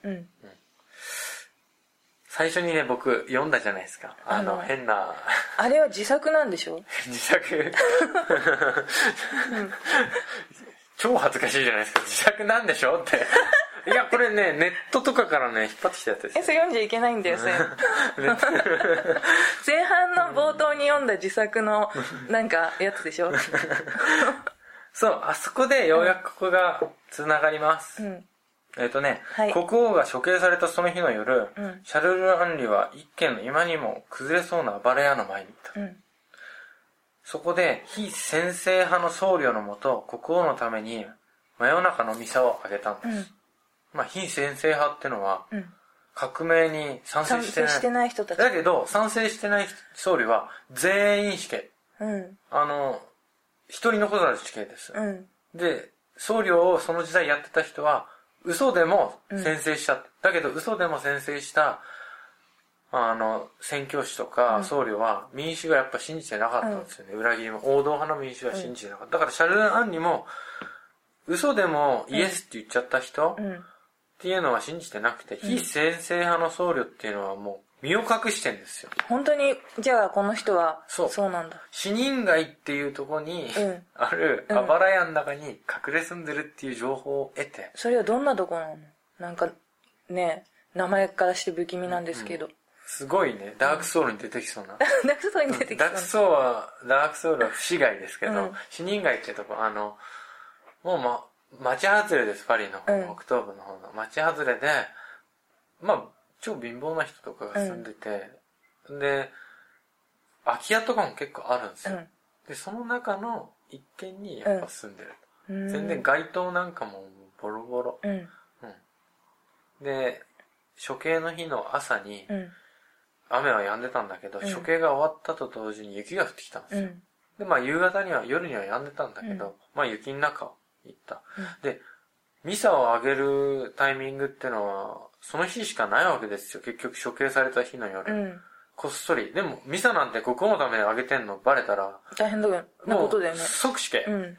最初にね、僕読んだじゃないですか。あの、あの変な、あれは自作なんでしょ？[LAUGHS] 自作。超恥ずかしいじゃないですか。自作なんでしょって。[LAUGHS] いや、これね、ネットとかからね、引っ張ってきたやつですえそれ読んじゃいけないんだよそれ [LAUGHS] 前半の冒頭に読んだ自作のなんかやつでしょ？そう、あそこでようやくここが繋がります。うんえっ、とね、はい国王が処刑されたその日の夜、うんシャルル・アンリは一軒の今にも崩れそうな暴れ屋の前にいた。うんそこで非先制派の僧侶のもと国王のために真夜中のミサをあげたんです。うんまあ非先制派ってのはうん革命に賛成賛してない。成してない人たちだけど賛成してない僧侶は全員死刑。うんあの、一人残さず死刑です。うんで、僧侶をその時代やってた人は、嘘でも先制した。だけど嘘でも先制した、あの、宣教師とか僧侶は民主がやっぱ信じてなかったんですよね。裏切りも。王道派の民主は信じてなかった。だからシャルル・アンにも、嘘でもイエスって言っちゃった人っうん。ていうのは信じてなくて、非先生派の僧侶っていうのはもう身を隠してんですよ。本当に、じゃあこの人は、そう。そうなんだ。死人街っていうとこにうん。あるうん。あばら屋の中に隠れ住んでるっていう情報を得て、それはどんなとこなの？なんか、ね、名前からして不気味なんですけど。すごいね、ダークソウルに出てきそうな。[LAUGHS] ダークソウルに出てきたダークソウルは、ダークソウルは不死街ですけど、うん。死人街ってとこ、あの、もうま、町外れです、パリの方、うん。北東部の方の。町外れで、まあ、超貧乏な人とかが住んでて、で、空き家とかも結構あるんですよ。うんで、その中の一軒にやっぱ住んでる。うん。全然街灯なんかもボロボロ。うん。で、処刑の日の朝にうん。雨は止んでたんだけど、うん処刑が終わったと同時に雪が降ってきたんですよ。うん。で、まあ夕方には、夜には止んでたんだけど、うんまあ雪の中を行った。うんで、ミサをあげるタイミングってのは、その日しかないわけですよ。結局処刑された日の夜。うん。こっそり。でも、ミサなんて国王のためにあげてんの？バレたら、大変だよなことだよね。即死刑。うん。うん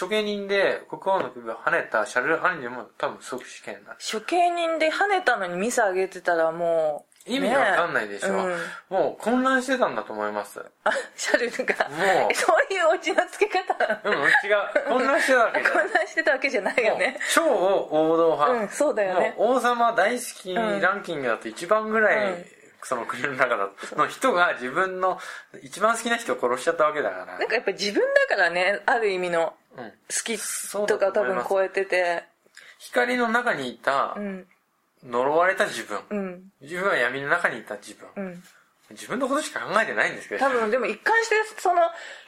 処刑人で国王の首を跳ねたシャルル・アンリでも多分即死刑になる。処刑人で跳ねたのにミスあげてたらもう、意味わかんないでしょ、ねうんもう混乱してたんだと思います。あ、シャルルが。もうそういうオチのつけ方。うん、違う。混乱してたわけじゃない混乱してたわけじゃないよね。超王道派。うんそうだよね王様大好きランキングだと一番ぐらい、うんその国の中だと、の人が自分の一番好きな人を殺しちゃったわけだから。なんかやっぱ自分だからね、ある意味のうん。好きそうとか多分超えてて。光の中にいたう、ん。呪われた自分。うん。自分は闇の中にいた自分。うん。自分のことしか考えてないんですけど。多分でも一貫してその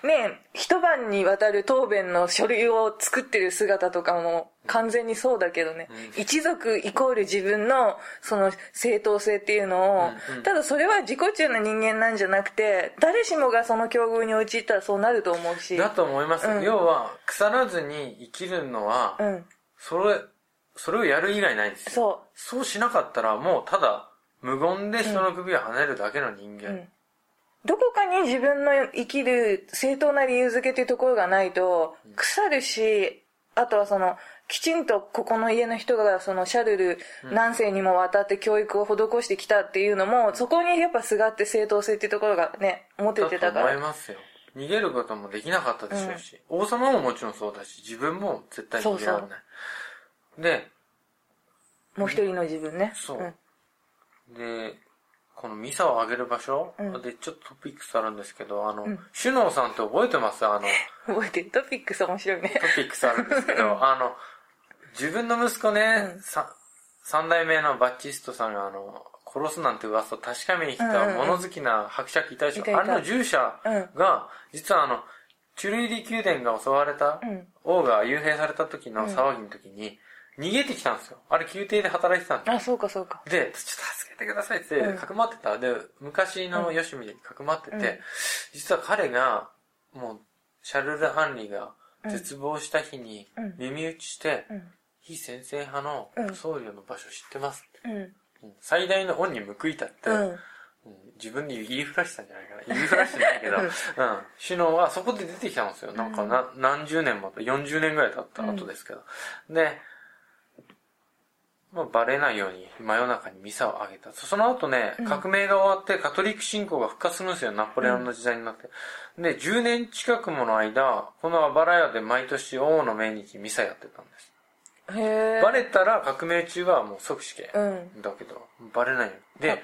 ね一晩にわたる答弁の書類を作ってる姿とかも完全にそうだけどね、うん一族イコール自分のその正当性っていうのを、うんうんただそれは自己中な人間なんじゃなくて誰しもがその境遇に陥ったらそうなると思うしだと思います。うん要は、腐らずに生きるのは、うんそれ、それをやる以外ないんですよ。そそうしなかったら、もうただ、無言で人の首を跳ねるだけの人間。う、うん、どこかに自分の生きる正当な理由付けっていうところがないと腐るしあとはそのきちんとここの家の人がそのシャルル何世にもわたって教育を施してきたっていうのもそこにやっぱすがって正当性っていうところがね持ててたかだと思いらますよ。逃げることもできなかったでしょうし、王様ももちろんそうだし、自分も絶対逃げられない。で、もう一人の自分ね。そう。うん。で、このミサをあげる場所、うん。で、ちょっとトピックスあるんですけど、あの、ん。シュノーさんって覚えてます？あの、覚えてる。トピックス面白いね。トピックスあるんですけど、[LAUGHS] あの、自分の息子ね、三代目のバッチストさんがあの、殺すなんて噂を確かめに来た物好きな伯爵いたでしょ、あれの従者が、実はあの、チュルイリ宮殿が襲われた、うん。王が幽閉された時の騒ぎの時に、逃げてきたんですよ。あれ宮廷で働いてたんですよあそうかそうか。で、ちょっと助けてくださいってうん。かくまってた。で、昔のよしみでかくまってて、うん。実は彼が、もう、シャルル・アンリが絶望した日にうん。耳打ちして、うん。非先生派のうん。僧侶の場所知ってますって、最大の恩に報いたって、自分に言いふらしたんじゃないかな。言いふらしてないけど、[LAUGHS] うん。シュノはそこで出てきたんですよ。なんかな、何十年も、40年ぐらい経った後ですけど。で、まあ、バレないように真夜中にミサをあげた。その後ね、革命が終わってカトリック信仰が復活するんですよ。ナポレオンの時代になって。で、10年近くもの間、このアバラヤで毎年王の命日にミサやってたんです。へえバレたら革命中はもう即死刑。うんだけど、バレないよ。で、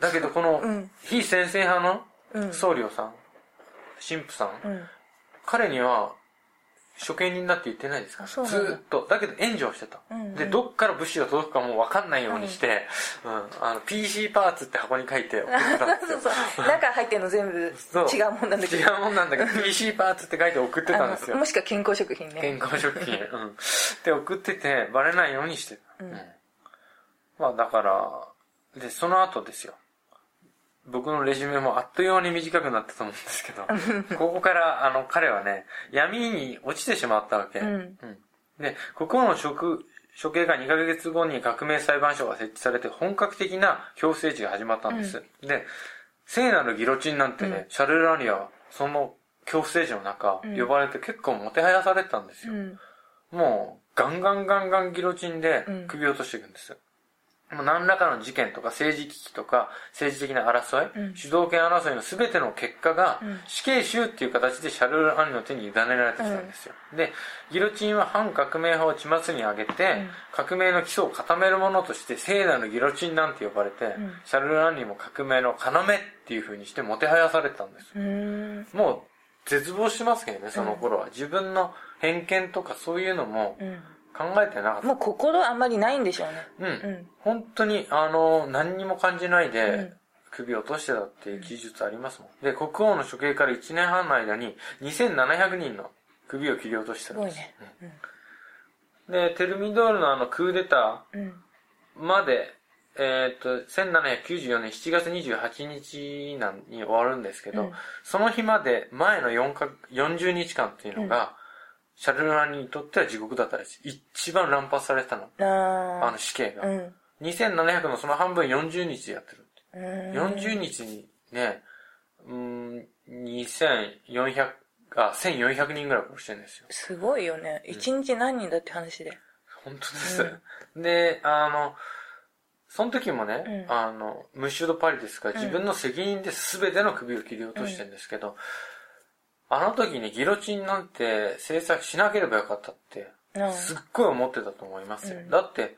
だけどこのうん、非先生派うんの僧侶さん、神父さん、うん彼には、処刑人だって言ってないですか？ら、あそうなんだずーっと。だけど援助をしてた。うんうんで、どっから物資が届くかもわかんないようにして、うん、あの、PC パーツって箱に書いて送ってたんです [LAUGHS] そよう。そう中入ってるの全部そう違うもんなんだけど違うもんなんだけど、PC [LAUGHS] パーツって書いて送ってたんですよも。しくは健康食品ね健康食品。うん。で、送ってて、バレないようにしてた。うん。まあ、だから、で、その後ですよ。僕のレジュメもあっという間に短くなったと思うんですけど、ここから、あの、彼はね、闇に落ちてしまったわけ。うんで、国王の職、処刑が2ヶ月後に革命裁判所が設置されて本格的な強制地が始まったんです。で、聖なるギロチンなんてね、シャルル・アニアはその恐怖政治の中、うん呼ばれて結構もてはやされてたんですよ。うんもう、ガンガンガンガンギロチンで首を落としていくんですよ。もう何らかの事件とか政治危機とか政治的な争い、うん。主導権争いの全ての結果がうん。死刑囚っていう形でシャルル・アンリの手に委ねられてきたんですよ、でギロチンは反革命派を血末に上げて、うん。革命の基礎を固めるものとして聖なるギロチンなんて呼ばれて、ん。シャルル・アンリも革命の要っていう風にしてもてはやされてたんです。もう絶望してますけどねその頃は、自分の偏見とかそういうのもうん。考えてなかった。もう心あんまりないんでしょうね。うん、うん。本当にあの何にも感じないで、うん。首を落としてたっていう記述ありますもん。で国王の処刑から1年半の間に2700人の首を切り落としてるんです。すごでテルミドールのあのクーデタうん。ーまでえーっと1794年7月28日なんに終わるんですけど、うん。その日まで前の4か40日間っていうのが、シャルルランにとっては地獄だったです一番乱発されてたのああの死刑が、あ。うん。2700のその半分40日でやってるって。うん。40日にね、うーん、2400、あ、1400人ぐらい殺してるんですよ。すごいよね。一日何人だって話で。本当です。で、あの、その時もね、うんあの、ムッシュド・パリですが、自分の責任で全ての首を切り落としてるんですけど、あの時にギロチンなんて制作しなければよかったって、うんすっごい思ってたと思いますよ。うんだって、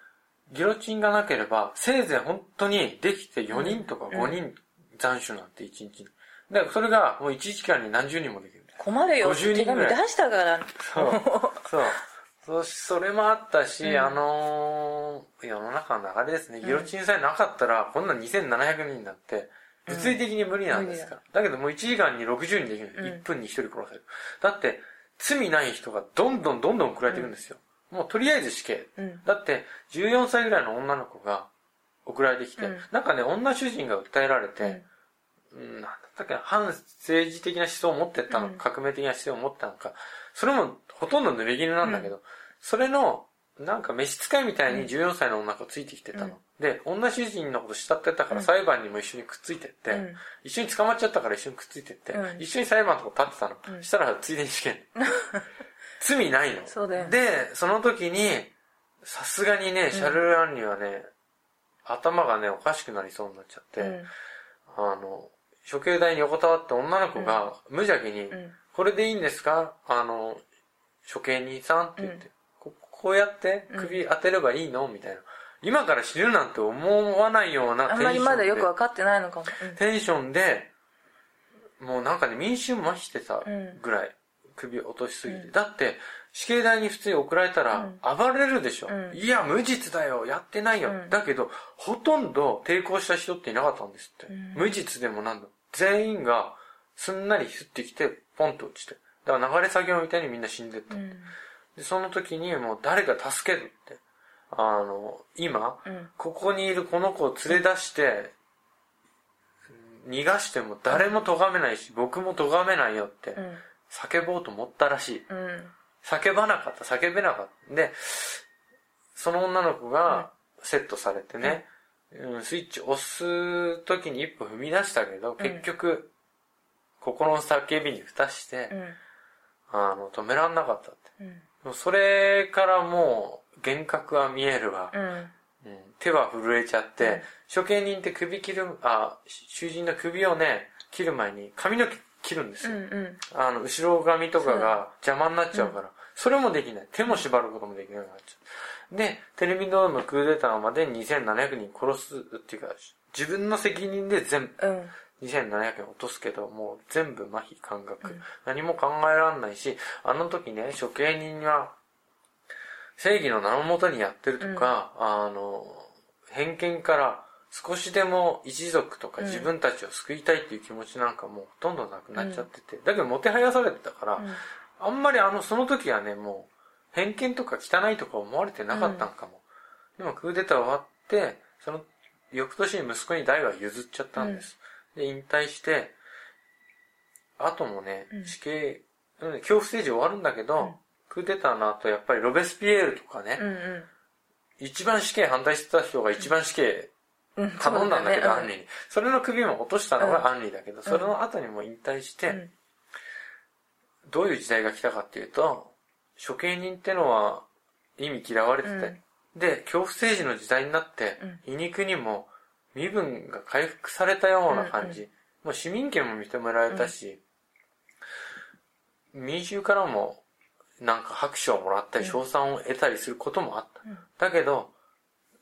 ギロチンがなければ、せいぜい本当にできて4人とか5人斬首なんて1日に。だからそれがもう1時間に何十人もできる。困るよ。50手紙人ぐらい出したから。そう。そう。そそれもあったし、うんあのー世の中の流れですね。ギロチンさえなかったら、こんな2700人だって、物理的に無理なんですか？ら。だけどもう1時間に60人できる。うん1分に1人殺せる。だって、罪ない人がどんどんどんどん送られていくんですよ。もうとりあえず死刑。うん。だって、14歳ぐらいの女の子が送られてきて、うんなんかね、女主人が訴えられて、うん、なんだったっけな、反政治的な思想を持ってったのか、うん革命的な思想を持ってたのか、それもほとんど濡れ衣なんだけど、それの、なんか召使いみたいに14歳の女の子ついてきてたの。うんで、女主人のこと慕ってたからうん裁判にも一緒にくっついてって、うん一緒に捕まっちゃったから一緒にくっついてって、うん一緒に裁判のとこ立ってたの。うんしたらついでに試験。[LAUGHS] 罪ないの。そうだよねで、その時に、さすがにね、シャルル・アンリはね、頭がね、おかしくなりそうになっちゃって、うん。あの、処刑台に横たわって女の子が無邪気に、うん。これでいいんですか？あの、処刑人さんって言って、こうやって首当てればいいの？みたいな。今から死ぬなんて思わないようなあんまりまだよくテンションで分かってないのかも。テンションで、もうなんかね、民衆麻痺してたぐらい、首を落としすぎて。うんだって、死刑台に普通に送られたら、暴れるでしょ、うんいや、無実だよ、やってないよ。うんだけど、ほとんど抵抗した人っていなかったんですって。うん無実でもなんだ。全員が、すんなり降ってきて、ポンと落ちて。だから流れ作業みたいにみんな死んでった。うん。で、その時にもう誰か助けるって。あの、今、うん。ここにいるこの子を連れ出して、逃がしても誰も咎めないし、僕も咎めないよってうん。叫ぼうと思ったらしい。うん。叫ばなかった、叫べなかった。で、その女の子がセットされてね、うんスイッチ押す時に一歩踏み出したけど、結局、心の叫びに蓋して、うん。あの、止めらんなかったって。それからもう、幻覚は見えるわ。うん。うん手は震えちゃって、うん処刑人って首切る、あ、囚人の首をね、切る前に髪の毛切るんですよ。うん。うん。あの、後ろ髪とかが邪魔になっちゃうから、それもできない。手も縛ることもできなくなっちゃう。で、テレビドームのクーデターまでに2700人殺すっていうか、自分の責任で全部、うん。2700人落とすけど、もう全部麻痺感覚、うん何も考えられないし、あの時ね、処刑人は、正義の名のもとにやってるとか、あの、偏見から少しでも一族とかうん。自分たちを救いたいっていう気持ちなんかもうほとんどなくなっちゃってて、だけどもてはやされてたから、うん。あんまりあの、その時はね、もう、偏見とか汚いとか思われてなかったんかも。でもクーデター終わって、その翌年に息子に代は譲っちゃったんです。で、引退して、あともねう、ん。死刑、うん恐怖政治終わるんだけど、うんクーデターの後、やっぱりロベスピエールとかね、うん。一番死刑反対してた人が一番死刑うん。頼んだんだけど、アンリに。それの首も落としたのがアンリだけど、それの後にも引退して、うんどういう時代が来たかっていうと、処刑人ってのは意味嫌われてて、うんで、恐怖政治の時代になって、皮肉にも身分が回復されたような感じ。もう市民権も認められたし、民衆からもなんか拍手をもらったり、うん賞賛を得たりすることもあった。うんだけど、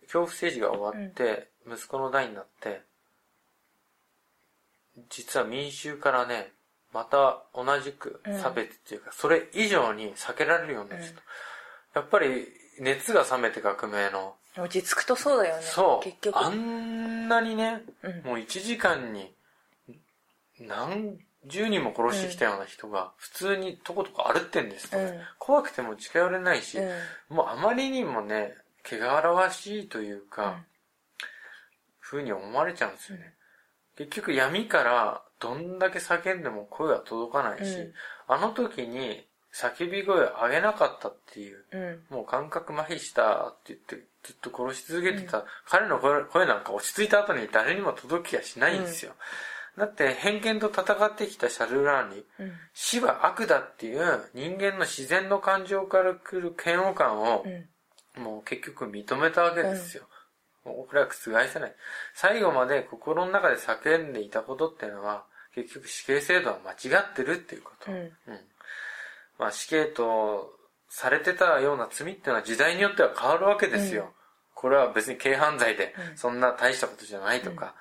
恐怖政治が終わって、息子の代になって、実は民衆からね、また同じく差別っていうか、それ以上に避けられるようになっちゃった。やっぱり熱が冷めて革命の、落ち着くとそうだよね。そう結、局。あんなにね、うんもう1時間に何十人も殺してきたような人が普通にとことこ歩ってんですと、うん。怖くても近寄れないし、うん。もうあまりにもね、汚らわしいというか、うん風に思われちゃうんですよね。結局闇からどんだけ叫んでも声は届かないし、うん。あの時に叫び声を上げなかったっていう、うん。もう感覚麻痺したって言ってずっと殺し続けてた、彼の声声なんか落ち着いた後に誰にも届きやしないんですよ。だって偏見と戦ってきたシャルル・ランリ、うん。死は悪だっていう人間の自然の感情から来る嫌悪感をうん。もう結局認めたわけですよ。もうこれは覆せない。最後まで心の中で叫んでいたことっていうのは、結局死刑制度は間違ってるっていうこと。うんうん。まあ死刑とされてたような罪っていうのは時代によっては変わるわけですよ。うんこれは別に軽犯罪でう、んそんな大したことじゃないとか。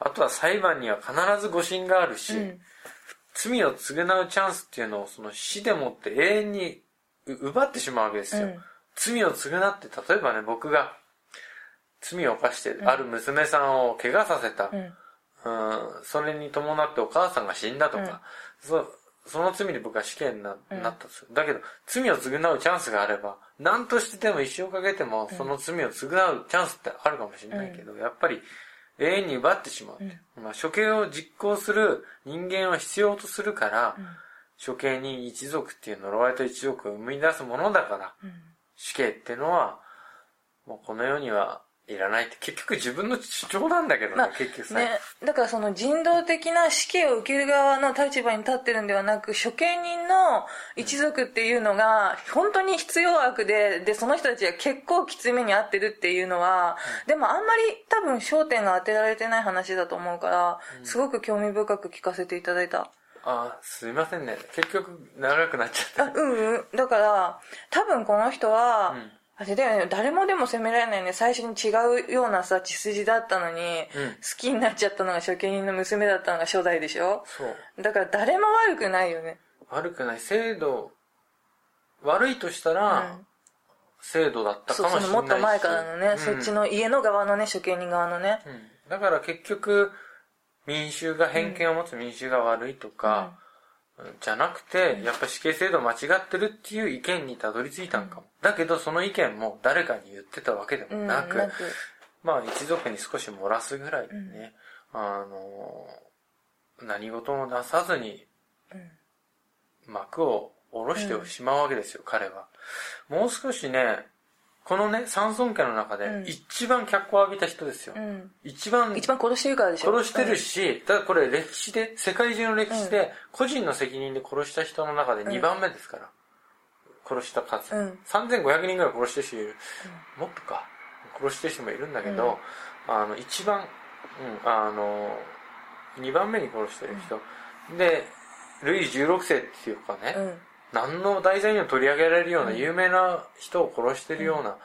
あとは裁判には必ず誤審があるし、うん。罪を償うチャンスっていうのをその死でもって永遠にう奪ってしまうわけですよ。うん罪を償って、例えばね、僕が罪を犯して、ある娘さんを怪我させた。うん。うん、それに伴ってお母さんが死んだとか、そその罪で僕は死刑にな,、うんなったんですよ。だけど、罪を償うチャンスがあれば、何としてでも一生かけても、その罪を償うチャンスってあるかもしれないけど、やっぱり永遠に奪ってしまう。まあ、処刑を実行する人間を必要とするから、処刑人一族っていう呪われた一族を生み出すものだから、うん。死刑ってのは、もうこの世にはいらないって、結局自分の主張なんだけどね、まあ結局さ。ね、だからその人道的な死刑を受ける側の立場に立ってるんではなく処刑人の一族っていうのが本当に必要悪ででその人たちが結構きつい目に遭ってるっていうのは、でもあんまり多分焦点が当てられてない話だと思うから、すごく興味深く聞かせていただいた。あ、すいませんね。結局長くなっちゃった。あうんうんだから多分この人は、うんあれだよね誰もでも責められないよね。最初に違うようなさ血筋だったのに、うん。好きになっちゃったのが処刑人の娘だったのが初代でしょ？そう。だから誰も悪くないよね。悪くない。制度、悪いとしたら、うん。制度だったかもしれないもっと前からのね、うん。そっちの家の側のね処刑人側のね。うん。だから結局、民衆が偏見を持つ民衆が悪いとか、じゃなくて、やっぱ死刑制度間違ってるっていう意見にたどり着いたんかも。だけどその意見も誰かに言ってたわけでうんもなく、なく。まあ一族に少し漏らすぐらいでね、あの、何事もなさずに幕を下ろしてしまうわけですよ、彼は。もう少しね、このね、三尊家の中でうん一番脚光を浴びた人ですよ。うん一番一番殺してるからでしょ殺してるし、ただこれ歴史で、世界中の歴史で、個人の責任で殺した人の中で2番目ですから。殺した数。うん3500人ぐらい殺してる人いる。もっとか。殺してる人もいるんだけど、あの、一番、うん、あの、2番目に殺してる人。で、ルイ16世っていうかね、うん何の題材にも取り上げられるような有名な人を殺してるような、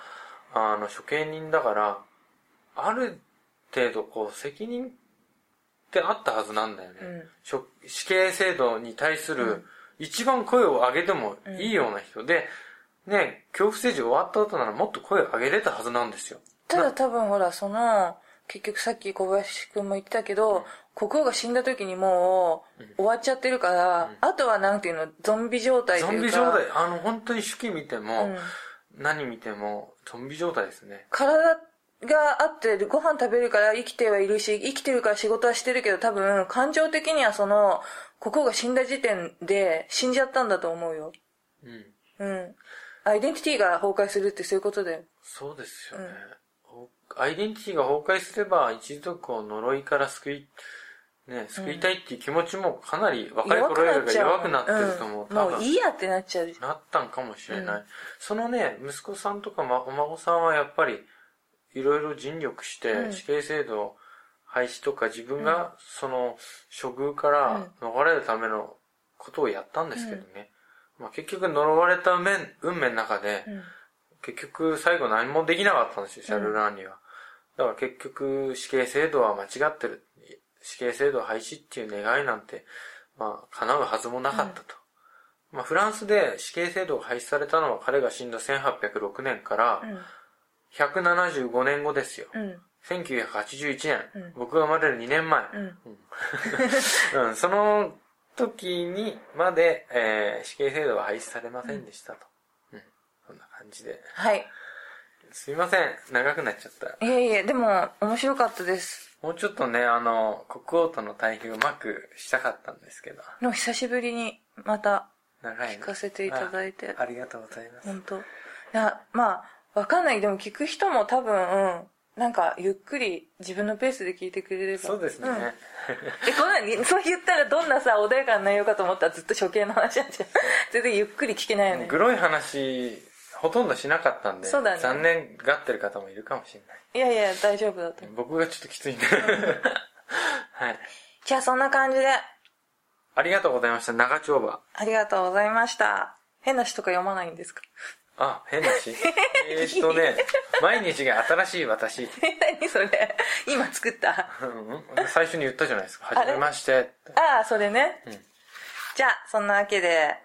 あの処刑人だからある程度こう責任ってあったはずなんだよね、死刑制度に対する一番声を上げてもいいような人。で、ね恐怖政治終わった後ならもっと声を上げれたはずなんですよ。ただ多分ほらその結局さっき小林君も言ってたけど、国王が死んだ時にもう終わっちゃってるから、あとはなんていうのゾンビ状態というか。ゾンビ状態。あの本当に手記見ても、うん。何見てもゾンビ状態ですね。体があってご飯食べるから生きてはいるし生きてるから仕事はしてるけど多分感情的にはその国王が死んだ時点で死んじゃったんだと思うよ。うん。うん。アイデンティティが崩壊するってそういうことだよ。そうですよね、アイデンティティが崩壊すれば一族を呪いから救いね、救いたいっていう気持ちもかなり若い頃よりが弱くなってると思う。うん、もういいやってなっちゃう。なったんかもしれない。うん、そのね、息子さんとか、ま、お孫さんはやっぱり、いろいろ尽力して、死刑制度廃止とか自分がその処遇から逃れるためのことをやったんですけどね。まあ、結局呪われた面、運命の中で、結局最後何もできなかったんですよ、シャルル・アンリは。だから結局死刑制度は間違ってる。死刑制度廃止っていう願いなんて、まあ、叶うはずもなかったと。うん、まあ、フランスで死刑制度が廃止されたのは彼が死んだ1806年から175年後ですよ。うん、1981年、うん、僕が生まれる2年前。[LAUGHS] うん、その時にまで、えー、死刑制度は廃止されませんでしたと。うん、そんな感じで。はい。すいません。長くなっちゃった。いえいえ、でも、面白かったです。もうちょっとね、あの、国王との対比をうまくしたかったんですけど。の久しぶりにまた聞かせていただいて。あありがとうございます。本当いや、まあ、わかんない。でも聞く人も多分、うん、なんか、ゆっくり自分のペースで聞いてくれれば。そうですね。うん、え、こんなそう言ったらどんなさ、穏やかな内容かと思ったらずっと処刑の話なんじゃん。全然ゆっくり聞けないよね。グロい話、ほとんどしなかったんで、そうだね、残念がってる方もいるかもしれない。いやいや、大丈夫だと。僕がちょっときついんで。[LAUGHS] はい。じゃあそんな感じで。ありがとうございました。長丁場。ありがとうございました。変な詩とか読まないんですか？あ、変な詩？[LAUGHS] えっとね、毎日が新しい私。[LAUGHS] 何それ？今作った？最初に言ったじゃないですか。はじめまして。ああ、それね。うん、じゃあ、そんなわけで、